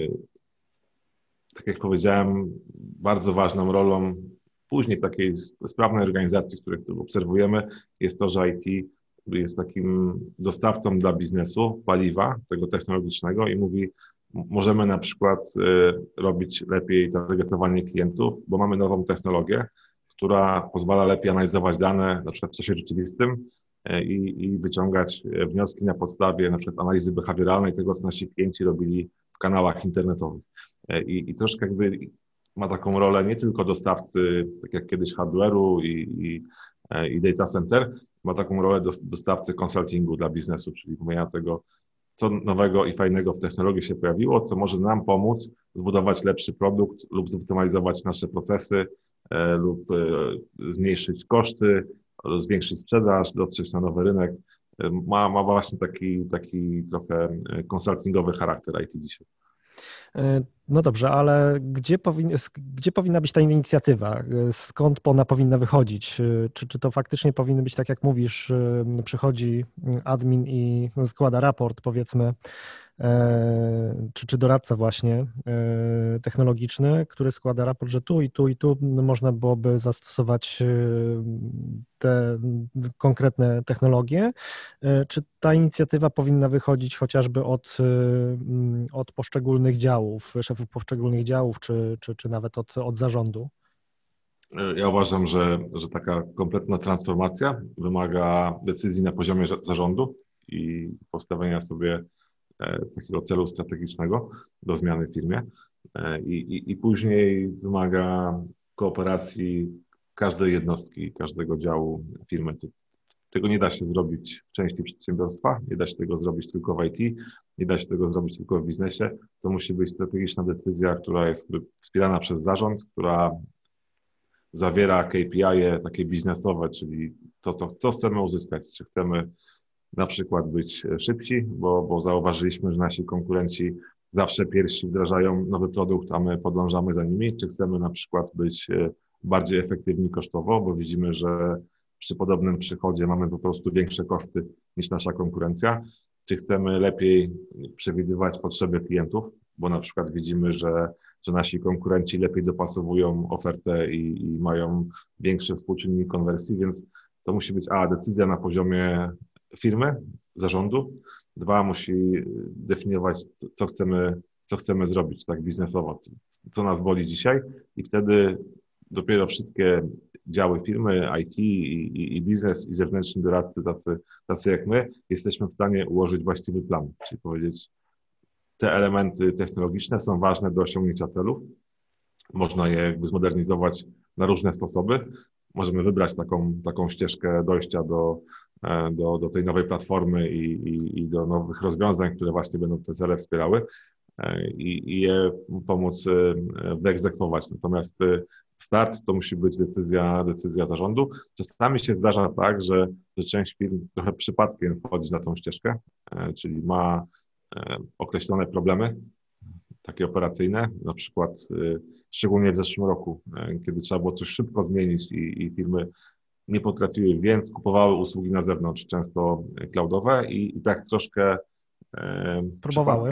tak jak powiedziałem, bardzo ważną rolą później takiej sprawnej organizacji, której obserwujemy, jest to, że IT jest takim dostawcą dla biznesu paliwa, tego technologicznego i mówi, możemy na przykład e, robić lepiej targetowanie klientów, bo mamy nową technologię, która pozwala lepiej analizować dane, na przykład w czasie rzeczywistym e, i, i wyciągać wnioski na podstawie na przykład analizy behawioralnej tego, co nasi klienci robili w kanałach internetowych. I, i troszkę jakby ma taką rolę nie tylko dostawcy, tak jak kiedyś hardware'u i, i, i data center, ma taką rolę dostawcy konsultingu dla biznesu, czyli mówienia tego, co nowego i fajnego w technologii się pojawiło, co może nam pomóc zbudować lepszy produkt lub zoptymalizować nasze procesy e, lub e, zmniejszyć koszty, zwiększyć sprzedaż, dotrzeć na nowy rynek. E, ma, ma właśnie taki, taki trochę konsultingowy charakter IT dzisiaj. E, no dobrze, ale gdzie, powin, gdzie powinna być ta inicjatywa? E, skąd ona powinna wychodzić? E, czy, czy to faktycznie powinno być tak, jak mówisz, przychodzi admin i składa raport, powiedzmy, czy, czy doradca właśnie e, technologiczny, który składa raport, że tu i tu i tu można byłoby zastosować e, te konkretne technologie. Czy ta inicjatywa powinna wychodzić chociażby od, od poszczególnych działów, szefów poszczególnych działów, czy, czy, czy nawet od, od zarządu? Ja uważam, że, że taka kompletna transformacja wymaga decyzji na poziomie zarządu i postawienia sobie E, takiego celu strategicznego do zmiany w firmie e, i, i, i później wymaga kooperacji każdej jednostki, każdego działu firmy. Tego nie da się zrobić w części przedsiębiorstwa, nie da się tego zrobić tylko w IT, nie da się tego zrobić tylko w biznesie. To musi być strategiczna decyzja, która jest wspierana przez zarząd, która zawiera KPI -e takie biznesowe, czyli to, co, co chcemy uzyskać. Czy chcemy na przykład być szybsi, bo, bo zauważyliśmy, że nasi konkurenci zawsze pierwsi wdrażają nowy produkt, a my podążamy za nimi, czy chcemy na przykład być e, bardziej efektywni kosztowo, bo widzimy, że przy podobnym przychodzie mamy po prostu większe koszty niż nasza konkurencja, czy chcemy lepiej przewidywać potrzeby klientów, bo na przykład widzimy, że, że nasi konkurenci lepiej dopasowują ofertę i, i mają większy współczynnik konwersji, więc to musi być A, decyzja na poziomie firmy, zarządu. Dwa, musi definiować, co chcemy, co chcemy zrobić tak biznesowo, co nas boli dzisiaj i wtedy dopiero wszystkie działy firmy, IT i, i, i biznes i zewnętrzni doradcy, tacy, tacy jak my, jesteśmy w stanie ułożyć właściwy plan, czyli powiedzieć, te elementy technologiczne są ważne do osiągnięcia celów. Można je jakby zmodernizować na różne sposoby. Możemy wybrać taką, taką ścieżkę dojścia do, E, do, do tej nowej platformy i, i, i do nowych rozwiązań, które właśnie będą te cele wspierały e, i, i je pomóc e, wyegzekwować. Natomiast start to musi być decyzja, decyzja zarządu. Czasami się zdarza tak, że, że część firm trochę przypadkiem wchodzi na tą ścieżkę, czyli ma określone problemy, takie operacyjne, na przykład szczególnie w zeszłym roku, kiedy trzeba było coś szybko zmienić i, i firmy nie potrafiły, więc kupowały usługi na zewnątrz, często cloudowe i, i tak troszkę e, próbowały.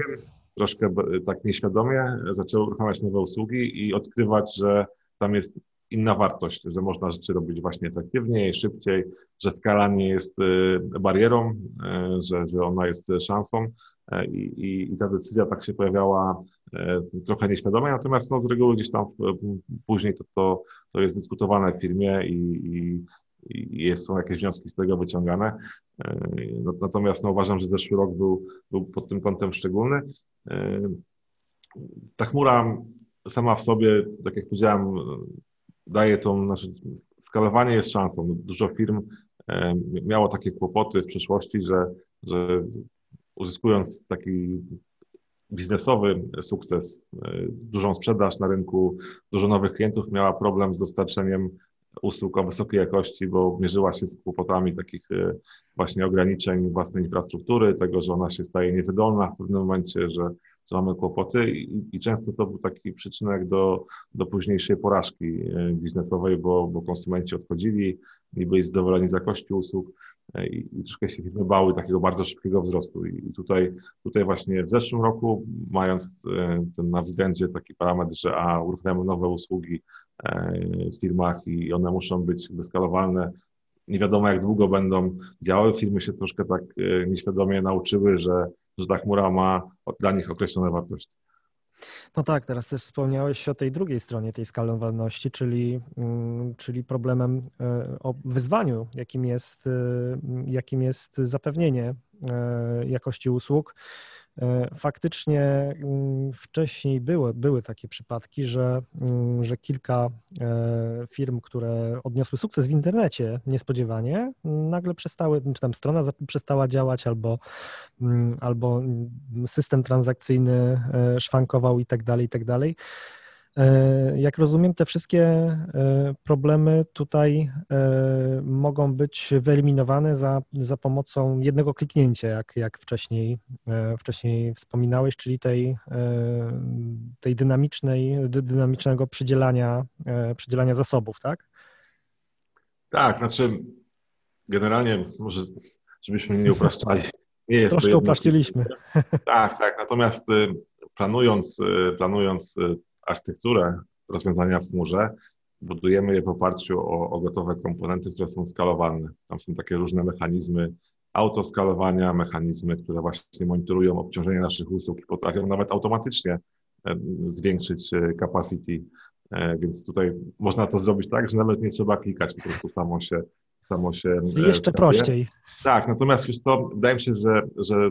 Troszkę tak nieświadomie zaczęły uruchamiać nowe usługi i odkrywać, że tam jest inna wartość, że można rzeczy robić właśnie efektywniej, szybciej, że skala nie jest barierą, że, że ona jest szansą i, i, i ta decyzja tak się pojawiała trochę nieświadomie, natomiast no, z reguły gdzieś tam później to, to, to jest dyskutowane w firmie i, i i są jakieś wnioski z tego wyciągane. E, no, natomiast no, uważam, że zeszły rok był, był pod tym kątem szczególny. E, ta chmura sama w sobie, tak jak powiedziałem, daje tą, znaczy skalowanie jest szansą. Dużo firm e, miało takie kłopoty w przeszłości, że, że uzyskując taki biznesowy sukces, dużą sprzedaż na rynku, dużo nowych klientów miała problem z dostarczeniem usług o wysokiej jakości, bo mierzyła się z kłopotami takich właśnie ograniczeń własnej infrastruktury, tego, że ona się staje niewydolna w pewnym momencie, że, mamy kłopoty i, i, często to był taki przyczynek do, do późniejszej porażki biznesowej, bo, bo konsumenci odchodzili, nie byli zadowoleni z jakości usług i, i troszkę się firmy bały takiego bardzo szybkiego wzrostu. I tutaj, tutaj właśnie w zeszłym roku, mając e, ten na względzie taki parametr, że a uruchamiamy nowe usługi e, w firmach i one muszą być skalowalne, nie wiadomo jak długo będą działały, firmy się troszkę tak e, nieświadomie nauczyły, że, że ta chmura ma dla nich określone wartości. No tak, teraz też wspomniałeś o tej drugiej stronie tej skalowalności, czyli, mm, czyli problemem, e, o wyzwaniu, jakim jest, e, jakim jest zapewnienie e, jakości usług faktycznie mm, wcześniej były, były takie przypadki, że, mm, że kilka e, firm, które odniosły sukces w internecie niespodziewanie, nagle przestały, czy tam strona przestała działać, albo, mm, albo system transakcyjny e, szwankował i tak dalej, i tak dalej. E, jak rozumiem, te wszystkie e, problemy tutaj e, mogą być wyeliminowane za, za pomocą jednego kliknięcia, jak, jak wcześniej, wcześniej wspominałeś, czyli tej, tej dynamicznej, dynamicznego przydzielania, przydzielania zasobów, tak? Tak, znaczy generalnie może, żebyśmy nie upraszczali. Nie jest Troszkę upraszczyliśmy. Tak, tak. Natomiast planując, planując architekturę rozwiązania w chmurze, budujemy je w oparciu o, o gotowe komponenty, które są skalowalne. Tam są takie różne mechanizmy autoskalowania, mechanizmy, które właśnie monitorują obciążenie naszych usług i potrafią nawet automatycznie e, zwiększyć e, capacity. E, więc tutaj można to zrobić tak, że nawet nie trzeba klikać, po prostu samo się samo się. Jeszcze prościej. Tak, natomiast wiesz co, wydaje mi się, że, że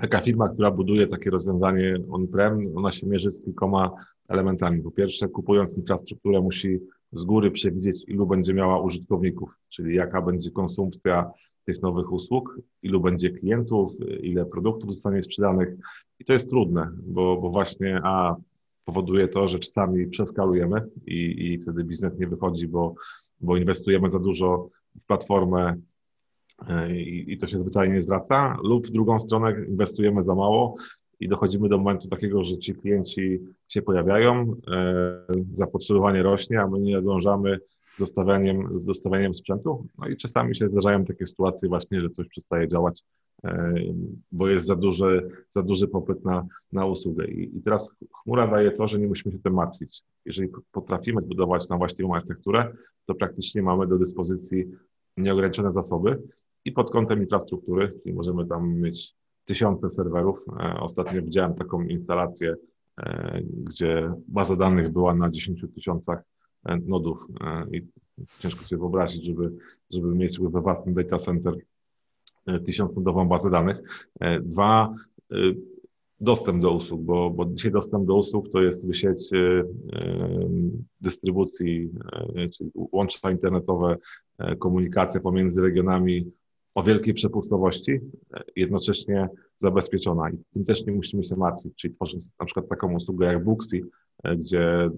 taka firma, która buduje takie rozwiązanie on-prem, ona się mierzy z kilkoma elementami. Po pierwsze, kupując infrastrukturę, musi z góry przewidzieć, ilu będzie miała użytkowników, czyli jaka będzie konsumpcja tych nowych usług, ilu będzie klientów, ile produktów zostanie sprzedanych. I to jest trudne, bo, bo właśnie a powoduje to, że czasami przeskalujemy i, i wtedy biznes nie wychodzi, bo, bo inwestujemy za dużo w platformę, E, i, to się zwyczajnie zwraca, lub w drugą stronę inwestujemy za mało i dochodzimy do momentu takiego, że ci klienci się pojawiają, e, zapotrzebowanie rośnie, a my nie nadążamy z dostawianiem, z dostawianiem sprzętu. No i czasami się zdarzają takie sytuacje właśnie, że coś przestaje działać, e, bo jest za duży, za duży popyt na, na usługę. I, I teraz chmura daje to, że nie musimy się tym martwić. Jeżeli potrafimy zbudować na właściwą architekturę, to praktycznie mamy do dyspozycji nieograniczone zasoby i pod kątem infrastruktury, czyli możemy tam mieć tysiące serwerów. E, ostatnio widziałem taką instalację, e, gdzie baza danych była na 10 tysiącach e, nodów i ciężko sobie wyobrazić, żeby, żeby mieć we własnym data center tysiącnodową bazę danych. Dwa, dostęp do usług, bo, bo dzisiaj dostęp do usług to jest sieć dystrybucji, czyli łącza internetowe, komunikacja pomiędzy regionami o wielkiej przepustowości, jednocześnie zabezpieczona. I tym też nie musimy się martwić, czyli tworząc na przykład taką usługę jak Booksy, e, gdzie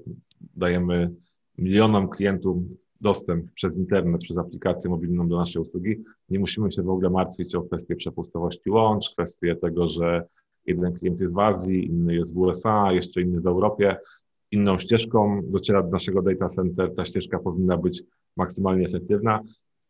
dajemy milionom klientów dostęp przez internet, przez aplikację mobilną do naszej usługi, nie musimy się w ogóle martwić o kwestię przepustowości łącz, kwestię tego, że jeden klient jest w Azji, inny jest w USA, jeszcze inny w Europie. Inną ścieżką dociera do naszego data center, ta ścieżka powinna być maksymalnie efektywna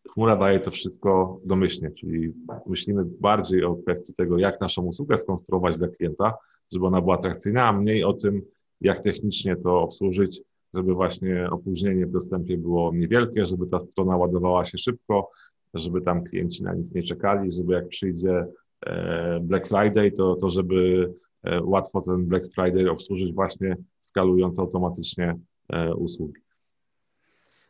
chmura daje to wszystko domyślnie, czyli myślimy bardziej o kwestii tego, jak naszą usługę skonstruować dla klienta, żeby ona była atrakcyjna, a mniej o tym, jak technicznie to obsłużyć, żeby właśnie opóźnienie w dostępie było niewielkie, żeby ta strona ładowała się szybko, żeby tam klienci na nic nie czekali, żeby jak przyjdzie e, Black Friday, to, to żeby e, łatwo ten Black Friday obsłużyć właśnie skalując automatycznie e, usługi.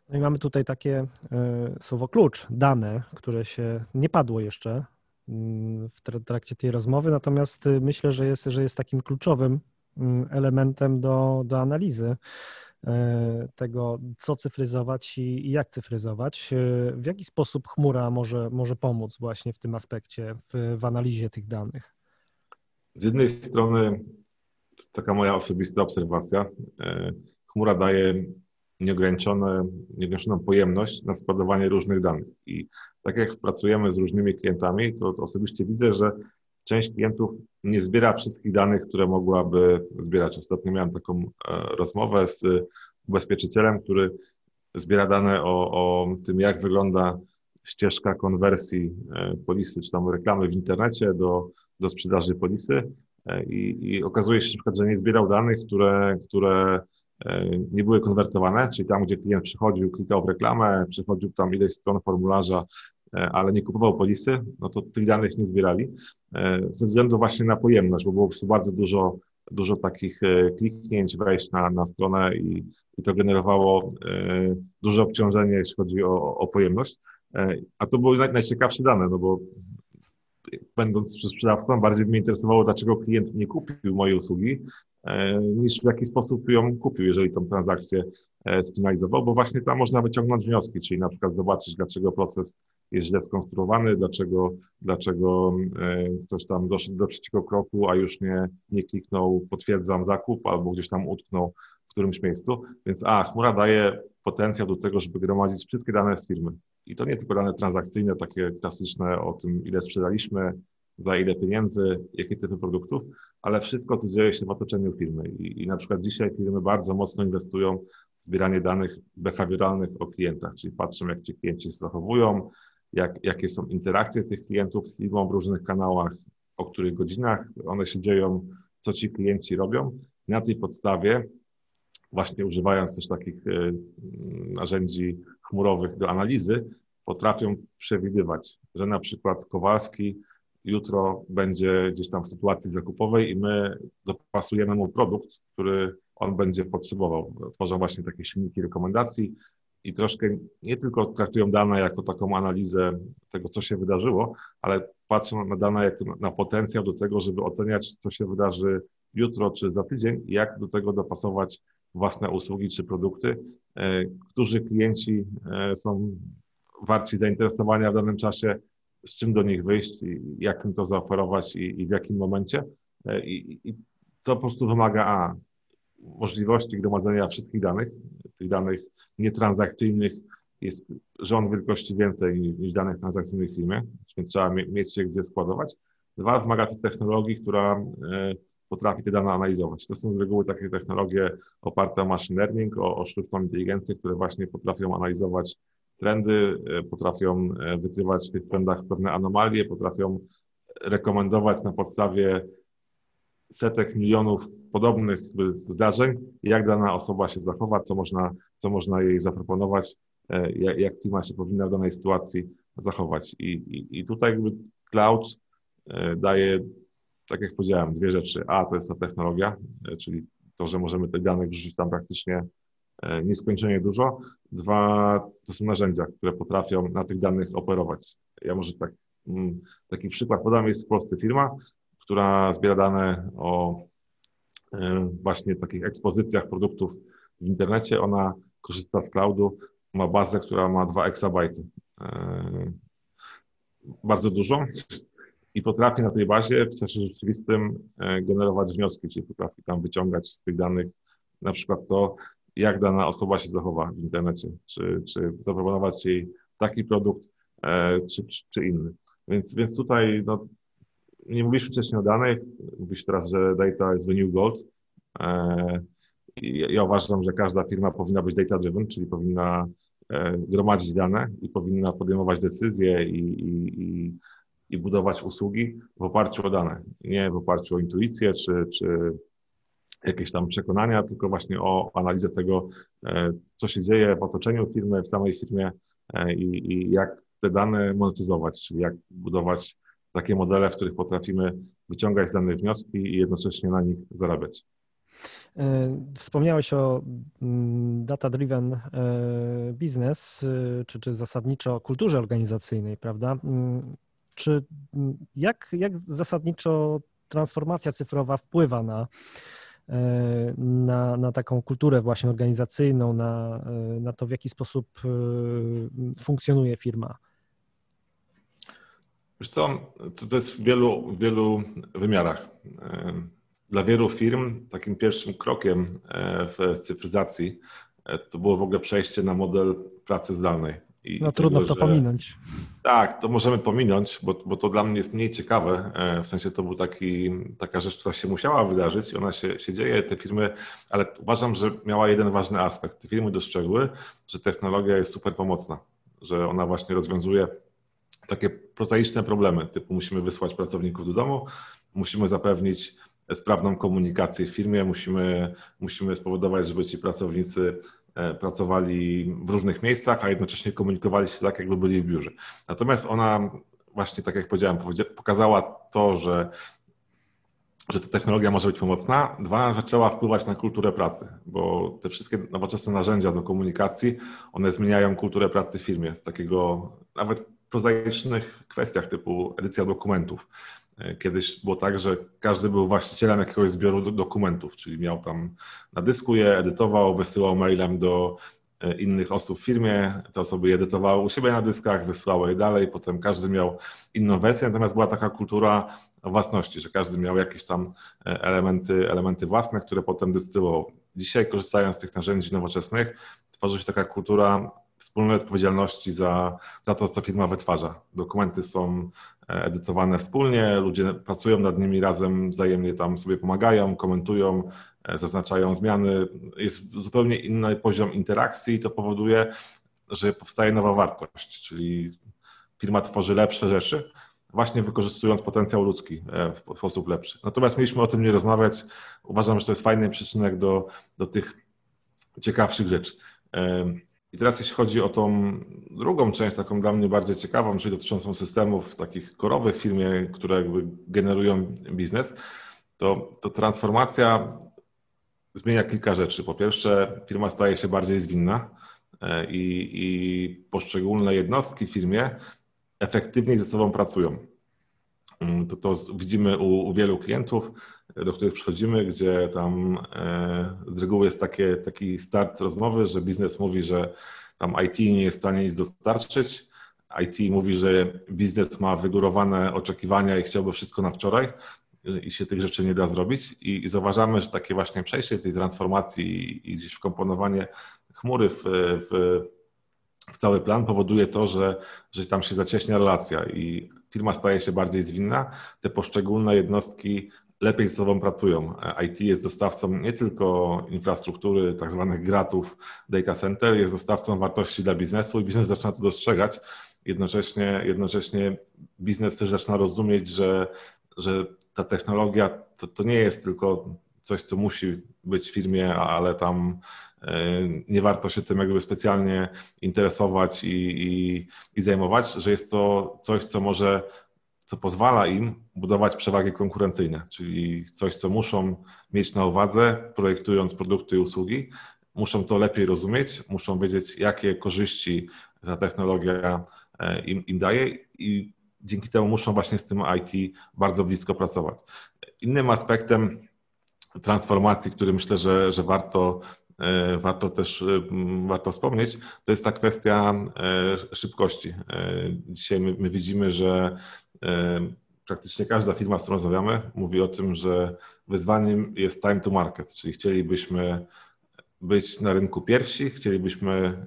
No i mamy tutaj takie e, słowo klucz, dane, które się nie padło jeszcze mm, w trakcie tej rozmowy, natomiast y, myślę, że jest, że jest takim kluczowym mm, elementem do, do analizy e, tego, co cyfryzować i, jak cyfryzować. E, w jaki sposób chmura może, może pomóc właśnie w tym aspekcie, w, w analizie tych danych? Z jednej strony, taka moja osobista obserwacja, chmura daje nieograniczone, nieograniczoną pojemność na składowanie różnych danych. I tak jak pracujemy z różnymi klientami, to, to osobiście widzę, że część klientów nie zbiera wszystkich danych, które mogłaby zbierać. Ostatnio miałem taką e, rozmowę z ubezpieczycielem, który zbiera dane o, o tym, jak wygląda ścieżka konwersji e, polisy, czy tam reklamy w internecie do, do sprzedaży polisy e, i, i okazuje się, że nie zbierał danych, które, które nie były konwertowane, czyli tam, gdzie klient przychodził, klikał w reklamę, przechodził tam ileś stron formularza, E, ale nie kupował polisy, no to tych danych nie zbierali e, ze względu właśnie na pojemność, bo było po prostu bardzo dużo, dużo takich e, kliknięć, wejść na, na stronę i, i to generowało duże obciążenie, jeśli chodzi o, o pojemność. A to były naj, najciekawsze dane, no bo będąc sprzedawcą, bardziej mnie interesowało, dlaczego klient nie kupił mojej usługi, niż w jaki sposób ją kupił, jeżeli tą transakcję sfinalizował, bo właśnie tam można wyciągnąć wnioski, czyli na przykład zobaczyć, dlaczego proces jest źle skonstruowany, dlaczego, dlaczego e, ktoś tam doszedł do trzeciego kroku, a już nie, nie kliknął potwierdzam zakup albo gdzieś tam utknął którymś miejscu. Więc a, chmura daje potencjał do tego, żeby gromadzić wszystkie dane z firmy. I to nie tylko dane transakcyjne, takie klasyczne o tym, ile sprzedaliśmy, za ile pieniędzy, jakie typy produktów, ale wszystko, co dzieje się w otoczeniu firmy. I, I, na przykład dzisiaj firmy bardzo mocno inwestują w zbieranie danych behawioralnych o klientach, czyli patrzą, jak ci klienci się zachowują, jak, jakie są interakcje tych klientów z firmą w różnych kanałach, o których godzinach one się dzieją, co ci klienci robią. Na tej podstawie, właśnie używając też takich e, narzędzi chmurowych do analizy, potrafią przewidywać, że na przykład Kowalski jutro będzie gdzieś tam w sytuacji zakupowej i my dopasujemy mu produkt, który on będzie potrzebował. Tworzą właśnie takie silniki rekomendacji, i troszkę nie tylko traktują dane jako taką analizę tego, co się wydarzyło, ale patrzą na dane jako na potencjał do tego, żeby oceniać, co się wydarzy jutro czy za tydzień i jak do tego dopasować własne usługi czy produkty, e, którzy klienci e, są warci zainteresowania w danym czasie, z czym do nich wyjść, jak im to zaoferować i, w jakim momencie. E, I, to po prostu wymaga A, możliwości gromadzenia wszystkich danych, tych danych nietransakcyjnych jest rząd wielkości więcej niż danych transakcyjnych w więc trzeba mieć się gdzie składować. Dwa, wymaga to technologii, która potrafi te dane analizować. To są z reguły takie technologie oparte o machine learning, o, o sztuczną inteligencję, które właśnie potrafią analizować trendy, e, potrafią e, wykrywać w tych trendach pewne anomalie, potrafią rekomendować na podstawie setek milionów podobnych zdarzeń, jak dana osoba się zachowa, co można, co można jej zaproponować, e, jak, jak firma się powinna w danej sytuacji zachować. I, i, i tutaj jakby cloud daje, tak jak powiedziałem, dwie rzeczy. A, to jest ta technologia, e, czyli to, że możemy te dane wrzucić tam praktycznie nieskończenie dużo. Dwa, to są narzędzia, które potrafią na tych danych operować. Ja może tak, mm, taki przykład podam, jest prosty firma, która zbiera dane o e, właśnie takich ekspozycjach produktów w internecie. Ona korzysta z cloudu, ma bazę, która ma 2 exabajty. E, bardzo dużo i potrafi na tej bazie w czasie rzeczywistym e, generować wnioski, czyli potrafi tam wyciągać z tych danych na przykład to, jak dana osoba się zachowa w internecie, czy, czy zaproponować jej taki produkt, czy, czy, czy inny. Więc, więc tutaj no, nie mówiliśmy wcześniej o danych, mówi się teraz, że data is the new gold. E, ja uważam, że każda firma powinna być data-driven, czyli powinna e, gromadzić dane i powinna podejmować decyzje i, i, i, i budować usługi w oparciu o dane, nie w oparciu o intuicję czy, czy jakieś tam przekonania, tylko właśnie o analizę tego, e, co się dzieje w otoczeniu firmy, w samej firmie i, i jak te dane monetyzować, czyli jak budować takie modele, w których potrafimy wyciągać z danych wnioski i jednocześnie na nich zarabiać. E, wspomniałeś o mm, data-driven e, e, czy, czy zasadniczo kulturze organizacyjnej, prawda? Czy jak, jak zasadniczo transformacja cyfrowa wpływa na, na, na taką kulturę właśnie organizacyjną, na, na to, w jaki sposób funkcjonuje firma? Wiesz co, to, jest w wielu, wielu wymiarach. Dla wielu firm takim pierwszym krokiem e, w cyfryzacji to było w ogóle przejście na model pracy zdalnej. I no trudno to że, pominąć. Tak, to możemy pominąć, bo, bo to dla mnie jest mniej ciekawe. W sensie to był taki, taka rzecz, która się musiała wydarzyć i ona się, się dzieje, te firmy, ale uważam, że miała jeden ważny aspekt. Te firmy dostrzegły, że technologia jest super pomocna, że ona właśnie rozwiązuje takie prozaiczne problemy, typu musimy wysłać pracowników do domu, musimy zapewnić sprawną komunikację w firmie, musimy, musimy spowodować, żeby ci pracownicy e, pracowali w różnych miejscach, a jednocześnie komunikowali się tak, jakby byli w biurze. Natomiast ona właśnie, tak jak powiedziałem, pokazała to, że że ta technologia może być pomocna. Dwa, zaczęła wpływać na kulturę pracy, bo te wszystkie nowoczesne narzędzia do komunikacji, one zmieniają kulturę pracy w firmie. Z takiego nawet prozaicznych kwestiach typu edycja dokumentów. E, kiedyś było tak, że każdy był właścicielem jakiegoś zbioru dokumentów, czyli miał tam na dysku je, edytował, wysyłał mailem do e, innych osób w firmie, te osoby je edytowały u siebie na dyskach, wysyłały je dalej, potem każdy miał inną wersję, natomiast była taka kultura własności, że każdy miał jakieś tam e, elementy, elementy własne, które potem dystrybuował. Dzisiaj korzystając z tych narzędzi nowoczesnych, tworzy się taka kultura wspólnej odpowiedzialności za, za to, co firma wytwarza. Dokumenty są edytowane wspólnie, ludzie pracują nad nimi razem, wzajemnie tam sobie pomagają, komentują, e, zaznaczają zmiany. Jest zupełnie inny poziom interakcji i to powoduje, że powstaje nowa wartość, czyli firma tworzy lepsze rzeczy, właśnie wykorzystując potencjał ludzki e, w sposób lepszy. Natomiast mieliśmy o tym nie rozmawiać. Uważam, że to jest fajny przyczynek do, do tych ciekawszych rzeczy. I teraz jeśli chodzi o tą drugą część, taką dla mnie bardziej ciekawą, czyli dotyczącą systemów takich korowych w firmie, które jakby generują biznes, to, to transformacja zmienia kilka rzeczy. Po pierwsze, firma staje się bardziej zwinna e, i, i poszczególne jednostki w firmie efektywniej ze sobą pracują. Mm, to, to widzimy u, u, wielu klientów, do których przychodzimy, gdzie tam e, z reguły jest takie, taki start rozmowy, że biznes mówi, że tam IT nie jest w stanie nic dostarczyć. IT mówi, że biznes ma wygórowane oczekiwania i chciałby wszystko na wczoraj i się tych rzeczy nie da zrobić. I, i zauważamy, że takie właśnie przejście tej transformacji i, gdzieś wkomponowanie chmury w, w cały plan powoduje to, że, że tam się zacieśnia relacja i firma staje się bardziej zwinna, te poszczególne jednostki lepiej ze sobą pracują. IT jest dostawcą nie tylko infrastruktury, tak zwanych gratów data center, jest dostawcą wartości dla biznesu i biznes zaczyna to dostrzegać. Jednocześnie, jednocześnie biznes też zaczyna rozumieć, że, że ta technologia to, to nie jest tylko coś, co musi być w firmie, ale tam e, nie warto się tym jakby specjalnie interesować i, i, i zajmować, że jest to coś, co może, co pozwala im budować przewagi konkurencyjne, czyli coś, co muszą mieć na uwadze, projektując produkty i usługi, muszą to lepiej rozumieć, muszą wiedzieć, jakie korzyści ta technologia e, im, im daje i dzięki temu muszą właśnie z tym IT bardzo blisko pracować. Innym aspektem transformacji, który myślę, że, że warto, e, warto też e, warto wspomnieć, to jest ta kwestia e, szybkości. Dzisiaj my, my widzimy, że praktycznie każda firma, z którą rozmawiamy, mówi o tym, że wyzwaniem jest time to market, czyli chcielibyśmy być na rynku pierwsi, chcielibyśmy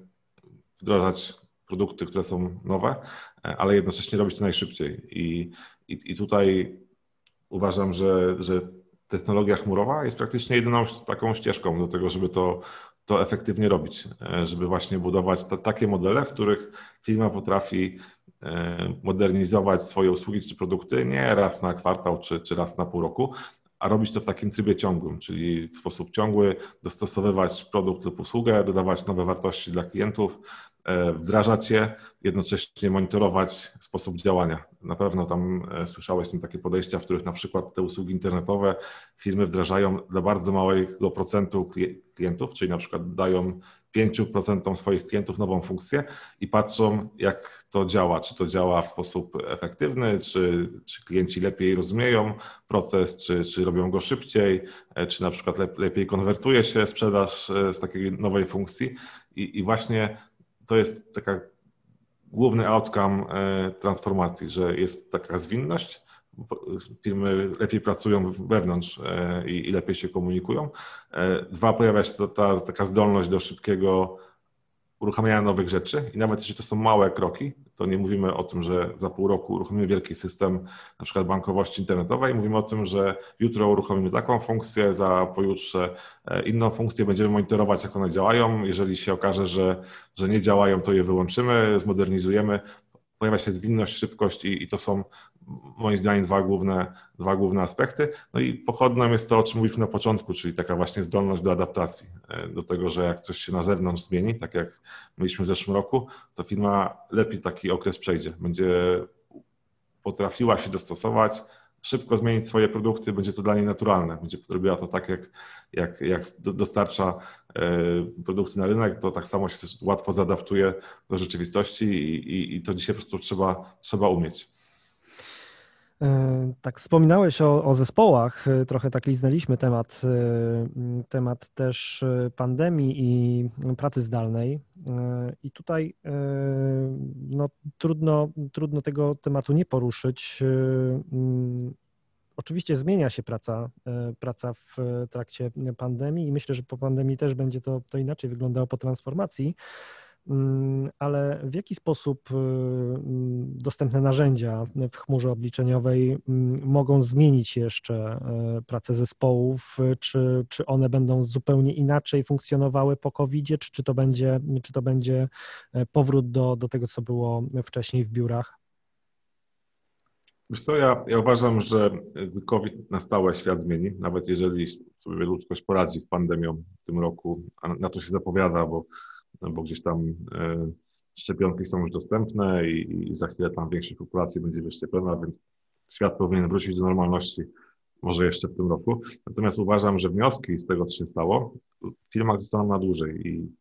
wdrażać produkty, które są nowe, ale jednocześnie robić to najszybciej. I, i, i tutaj uważam, że, że technologia chmurowa jest praktycznie jedyną taką ścieżką do tego, żeby to, to efektywnie robić, e, żeby właśnie budować takie modele, w których firma potrafi e, modernizować swoje usługi czy produkty nie raz na kwartał czy, czy raz na pół roku, a robić to w takim trybie ciągłym, czyli w sposób ciągły dostosowywać produkt lub usługę, dodawać nowe wartości dla klientów, wdrażać je, jednocześnie monitorować sposób działania. Na pewno tam e, słyszałeś są takie podejścia, w których na przykład te usługi internetowe firmy wdrażają dla bardzo małego procentu klientów, czyli na przykład dają 5% swoich klientów nową funkcję i patrzą, jak to działa. Czy to działa w sposób efektywny, czy, czy klienci lepiej rozumieją proces, czy, czy robią go szybciej, e, czy na przykład lepiej konwertuje się sprzedaż z takiej nowej funkcji. I, i właśnie to jest taka główny outcome e, transformacji, że jest taka zwinność, firmy lepiej pracują wewnątrz i, i lepiej się komunikują. Dwa, pojawia się to, ta taka zdolność do szybkiego uruchamiania nowych rzeczy i nawet jeśli to są małe kroki, to nie mówimy o tym, że za pół roku uruchomimy wielki system na przykład bankowości internetowej, mówimy o tym, że jutro uruchomimy taką funkcję, za pojutrze e, inną funkcję, będziemy monitorować, jak one działają. Jeżeli się okaże, że, że nie działają, to je wyłączymy, zmodernizujemy. Pojawia się zwinność, szybkość i, i to są moim zdaniem dwa główne, dwa główne aspekty. No i pochodną jest to, o czym mówiliśmy na początku, czyli taka właśnie zdolność do adaptacji, e, do tego, że jak coś się na zewnątrz zmieni, tak jak mieliśmy w zeszłym roku, to firma lepiej taki okres przejdzie. Będzie potrafiła się dostosować, szybko zmienić swoje produkty, będzie to dla niej naturalne. Będzie robiła to tak, jak, jak, jak dostarcza e, produkty na rynek, to tak samo się łatwo zaadaptuje do rzeczywistości i, i, i to dzisiaj po prostu trzeba, trzeba umieć. E, tak, wspominałeś o, o, zespołach, e, trochę tak liznęliśmy temat, e, temat też pandemii i pracy zdalnej. I tutaj no, trudno, trudno tego tematu nie poruszyć. Oczywiście zmienia się praca, praca w trakcie pandemii i myślę, że po pandemii też będzie to, to inaczej wyglądało po transformacji. Mm, ale w jaki sposób y, mm, dostępne narzędzia w chmurze obliczeniowej mm, mogą zmienić jeszcze y, pracę zespołów? Czy, czy one będą zupełnie inaczej funkcjonowały po COVID-zie, czy, czy, to będzie, czy to będzie e, powrót do, do tego, co było wcześniej w biurach? Wiesz co, ja, ja uważam, że COVID na stałe świat zmieni, nawet jeżeli sobie ludzkość poradzi z pandemią w tym roku, a na to się zapowiada, bo bo gdzieś tam e, szczepionki są już dostępne i, i za chwilę tam większość populacji będzie wyszczepiona, więc świat powinien wrócić do normalności może jeszcze w tym roku. Natomiast uważam, że wnioski z tego, co się stało, w firmach zostaną na dłużej i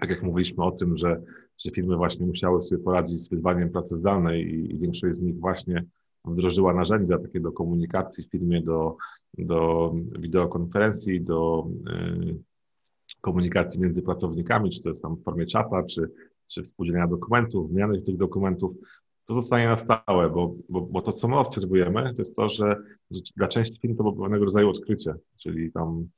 tak jak mówiliśmy o tym, że, że firmy właśnie musiały sobie poradzić z wyzwaniem pracy zdalnej i, i większość z nich właśnie wdrożyła narzędzia takie do komunikacji w firmie, do, do wideokonferencji, do y, komunikacji między pracownikami, czy to jest tam w formie czata, czy, czy współdzielenia dokumentów, wymiany tych dokumentów, to zostanie na stałe, bo, bo, bo to, co my obserwujemy, to jest to, że, że dla części firm to było pewnego rodzaju odkrycie, czyli tam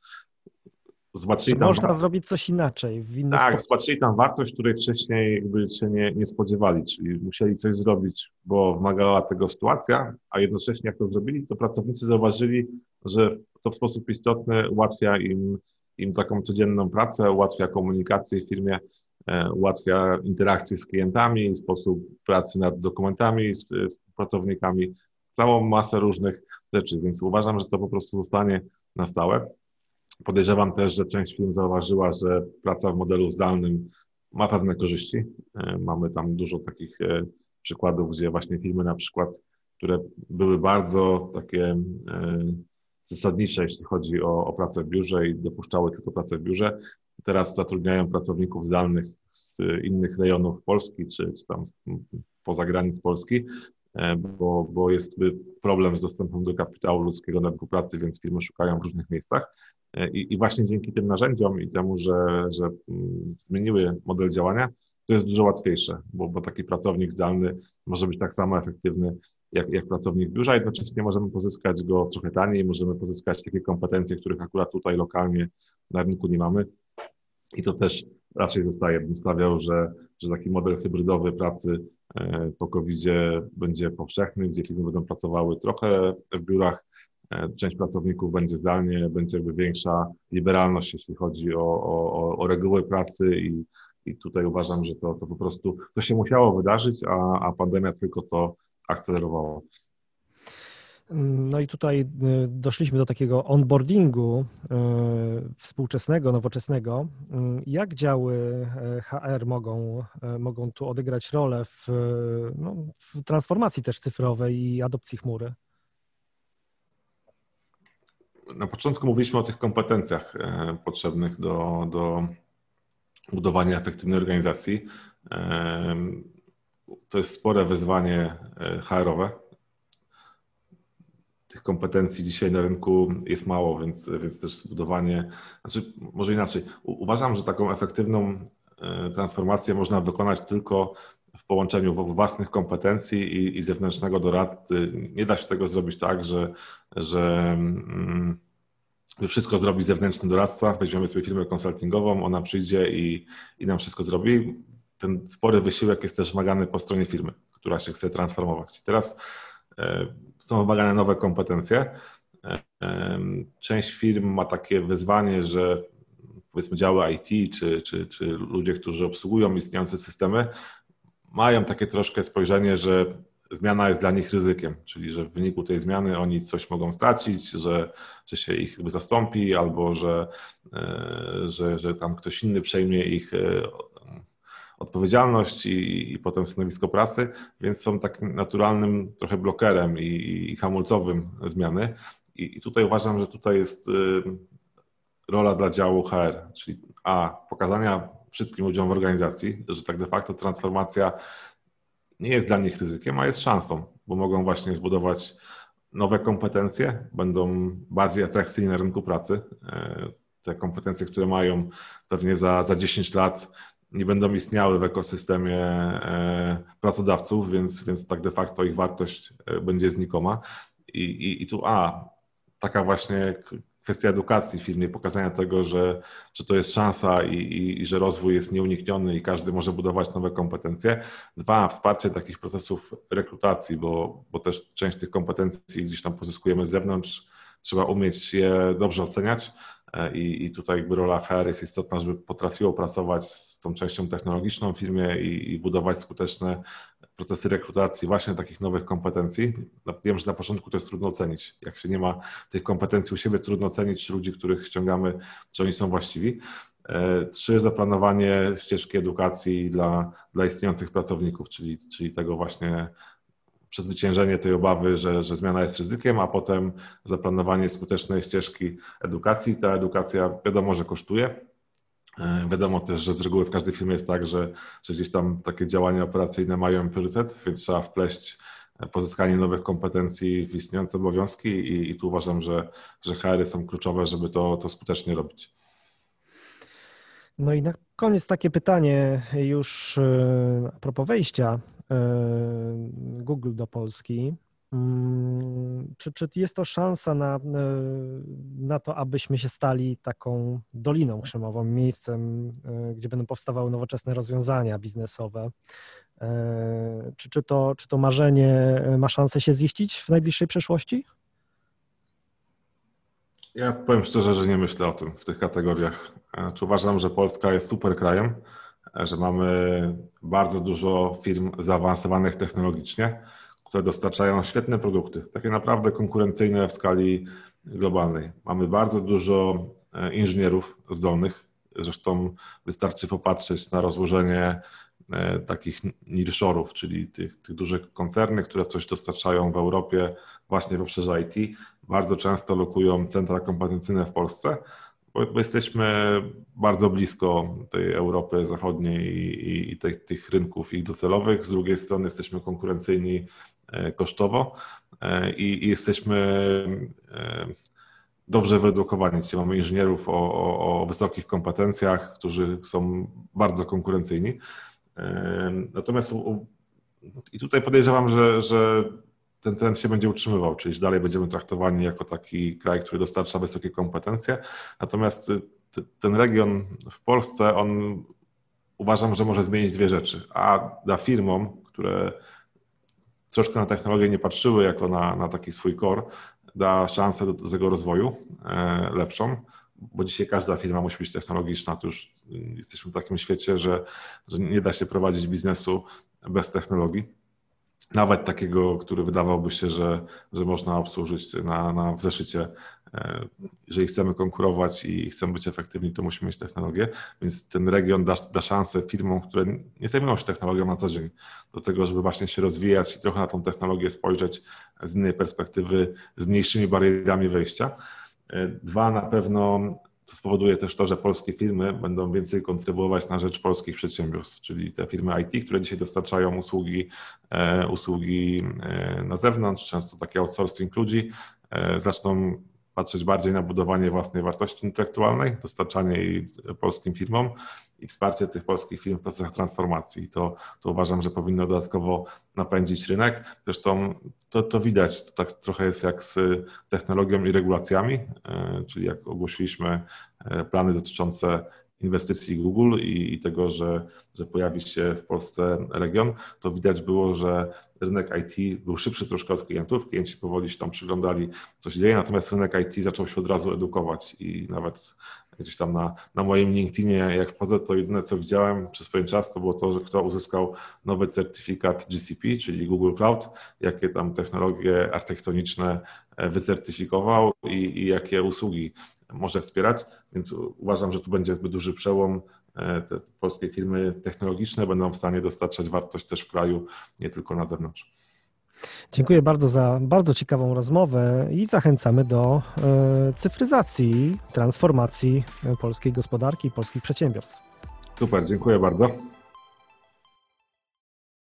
zobaczyli tam... Można zrobić coś inaczej, w inny Tak, sposób. zobaczyli tam wartość, której wcześniej jakby się nie, nie spodziewali, czyli musieli coś zrobić, bo wymagała tego sytuacja, a jednocześnie jak to zrobili, to pracownicy zauważyli, że to w sposób istotny ułatwia im im taką codzienną pracę, ułatwia komunikację w firmie, e, ułatwia interakcję z klientami, sposób pracy nad dokumentami, z, z pracownikami, całą masę różnych rzeczy, więc uważam, że to po prostu zostanie na stałe. Podejrzewam też, że część firm zauważyła, że praca w modelu zdalnym ma pewne korzyści. E, mamy tam dużo takich e, przykładów, gdzie właśnie firmy na przykład, które były bardzo takie zasadnicze, jeśli chodzi o, o pracę w biurze i dopuszczały tylko pracę w biurze. Teraz zatrudniają pracowników zdalnych z innych rejonów Polski, czy, czy tam poza granic Polski, e, bo, bo jest problem z dostępem do kapitału ludzkiego na rynku pracy, więc firmy szukają w różnych miejscach. E, I, I, właśnie dzięki tym narzędziom i temu, że, że mm, zmieniły model działania, to jest dużo łatwiejsze, bo, bo taki pracownik zdalny może być tak samo efektywny jak, jak pracownik biurza, jednocześnie możemy pozyskać go trochę taniej, możemy pozyskać takie kompetencje, których akurat tutaj lokalnie na rynku nie mamy. I to też raczej zostaje. Bym stawiał, że, że taki model hybrydowy pracy e, po covid będzie powszechny, gdzie firmy będą pracowały trochę w biurach, e, część pracowników będzie zdalnie, będzie jakby większa liberalność, jeśli chodzi o, o, o reguły pracy i, i tutaj uważam, że to, to po prostu to się musiało wydarzyć, a, a pandemia tylko to akcelerowało. No i tutaj y, doszliśmy do takiego onboardingu y, współczesnego, nowoczesnego. Y, jak działy HR mogą, mogą tu odegrać rolę w, no, w transformacji też cyfrowej i adopcji chmury? Na początku mówiliśmy o tych kompetencjach potrzebnych do, do budowania efektywnej organizacji. To jest spore wyzwanie e, HR-owe. Tych kompetencji dzisiaj na rynku jest mało, więc, więc też zbudowanie, znaczy może inaczej. Uważam, że taką efektywną e, transformację można wykonać tylko w połączeniu własnych kompetencji i, i zewnętrznego doradcy. Nie da się tego zrobić tak, że, że mm, wszystko zrobi zewnętrzny doradca, weźmiemy sobie firmę konsultingową, ona przyjdzie i, i nam wszystko zrobi. Ten spory wysiłek jest też wymagany po stronie firmy, która się chce transformować. Teraz e, są wymagane nowe kompetencje. E, e, część firm ma takie wyzwanie, że powiedzmy działy IT czy, czy, czy ludzie, którzy obsługują istniejące systemy, mają takie troszkę spojrzenie, że zmiana jest dla nich ryzykiem, czyli że w wyniku tej zmiany oni coś mogą stracić, że, że się ich zastąpi albo że, że, że tam ktoś inny przejmie ich odpowiedzialność i, i potem stanowisko pracy, więc są takim naturalnym trochę blokerem i, i hamulcowym zmiany. I, I tutaj uważam, że tutaj jest e, rola dla działu HR, czyli a pokazania wszystkim ludziom w organizacji, że tak de facto transformacja nie jest dla nich ryzykiem, a jest szansą, bo mogą właśnie zbudować nowe kompetencje, będą bardziej atrakcyjne na rynku pracy. E, te kompetencje, które mają pewnie za, za 10 lat, nie będą istniały w ekosystemie e, pracodawców, więc, więc tak de facto ich wartość e, będzie znikoma. I, i, i tu, a, taka właśnie kwestia edukacji w firmie, pokazania tego, że, że to jest szansa i, i, i, że rozwój jest nieunikniony i każdy może budować nowe kompetencje. Dwa, wsparcie takich procesów rekrutacji, bo, bo też część tych kompetencji gdzieś tam pozyskujemy z zewnątrz. Trzeba umieć je dobrze oceniać i, i tutaj jakby rola HR jest istotna, żeby potrafiło pracować z tą częścią technologiczną w firmie i, i budować skuteczne procesy rekrutacji właśnie takich nowych kompetencji. Wiem, że na początku to jest trudno ocenić. Jak się nie ma tych kompetencji u siebie, trudno ocenić, ludzi, których ściągamy, czy oni są właściwi. E, trzy, zaplanowanie ścieżki edukacji dla, dla istniejących pracowników, czyli, czyli tego właśnie przezwyciężenie tej obawy, że, że zmiana jest ryzykiem, a potem zaplanowanie skutecznej ścieżki edukacji. Ta edukacja wiadomo, że kosztuje, E, wiadomo też, że z reguły w każdej firmie jest tak, że, że gdzieś tam takie działania operacyjne mają priorytet, więc trzeba wpleść e, pozyskanie nowych kompetencji w istniejące obowiązki i, i tu uważam, że, że HR-y są kluczowe, żeby to, to skutecznie robić. No i na koniec takie pytanie już e, a propos wejścia Google do Polski. Mm, czy, czy jest to szansa na, e, na to, abyśmy się stali taką doliną krzemową, miejscem, e, gdzie będą powstawały nowoczesne rozwiązania biznesowe? E, czy, czy, to, czy to marzenie ma szansę się ziścić w najbliższej przyszłości? Ja powiem szczerze, że nie myślę o tym w tych kategoriach. Czy uważam, że Polska jest super krajem, że mamy bardzo dużo firm zaawansowanych technologicznie które dostarczają świetne produkty, takie naprawdę konkurencyjne w skali globalnej. Mamy bardzo dużo e, inżynierów zdolnych, zresztą wystarczy popatrzeć na rozłożenie e, takich nearshorów, czyli tych, tych dużych koncernów, które coś dostarczają w Europie właśnie w obszarze IT. Bardzo często lokują centra kompetencyjne w Polsce, bo, bo jesteśmy bardzo blisko tej Europy Zachodniej i, i tych, tych rynków ich docelowych. Z drugiej strony jesteśmy konkurencyjni E, kosztowo e, i, jesteśmy e, dobrze wyedukowani. Czyli mamy inżynierów o, o, o, wysokich kompetencjach, którzy są bardzo konkurencyjni. Natomiast i tutaj podejrzewam, że, że ten trend się będzie utrzymywał, czyli dalej będziemy traktowani jako taki kraj, który dostarcza wysokie kompetencje. Natomiast ten region w Polsce, on uważam, że może zmienić dwie rzeczy. A dla firmom, które troszkę na technologię nie patrzyły jako na, na taki swój core, da szansę do, do tego rozwoju e, lepszą, bo dzisiaj każda firma musi być technologiczna. To już jesteśmy w takim świecie, że, że nie da się prowadzić biznesu bez technologii nawet takiego, który wydawałby się, że, że można obsłużyć na, na w zeszycie. E, jeżeli chcemy konkurować i chcemy być efektywni, to musimy mieć technologię, więc ten region da, da szansę firmom, które nie zajmują się technologią na co dzień, do tego, żeby właśnie się rozwijać i trochę na tą technologię spojrzeć z innej perspektywy, z mniejszymi barierami wejścia. E, dwa, na pewno to spowoduje też to, że polskie firmy będą więcej kontrybuować na rzecz polskich przedsiębiorstw, czyli te firmy IT, które dzisiaj dostarczają usługi, e, usługi e, na zewnątrz, często taki outsourcing ludzi, e, zaczną patrzeć bardziej na budowanie własnej wartości intelektualnej, dostarczanie jej polskim firmom i wsparcie tych polskich firm w procesach transformacji. To, to uważam, że powinno dodatkowo napędzić rynek. Zresztą to, to widać, to tak trochę jest jak z technologią i regulacjami, e, czyli jak ogłosiliśmy e, plany dotyczące inwestycji Google i, i, tego, że, że pojawi się w Polsce region, to widać było, że rynek IT był szybszy troszkę od klientów, klienci powoli się tam przyglądali, co się dzieje, natomiast rynek IT zaczął się od razu edukować i nawet gdzieś tam na, na moim LinkedInie, jak wchodzę, to jedyne co widziałem przez pewien czas, to było to, że kto uzyskał nowy certyfikat GCP, czyli Google Cloud, jakie tam technologie architektoniczne e, wycertyfikował i, i jakie usługi może wspierać, więc uważam, że tu będzie duży przełom. E, te polskie firmy technologiczne będą w stanie dostarczać wartość też w kraju, nie tylko na zewnątrz. Dziękuję bardzo za bardzo ciekawą rozmowę i zachęcamy do e, cyfryzacji, transformacji polskiej gospodarki i polskich przedsiębiorstw. Super, dziękuję bardzo.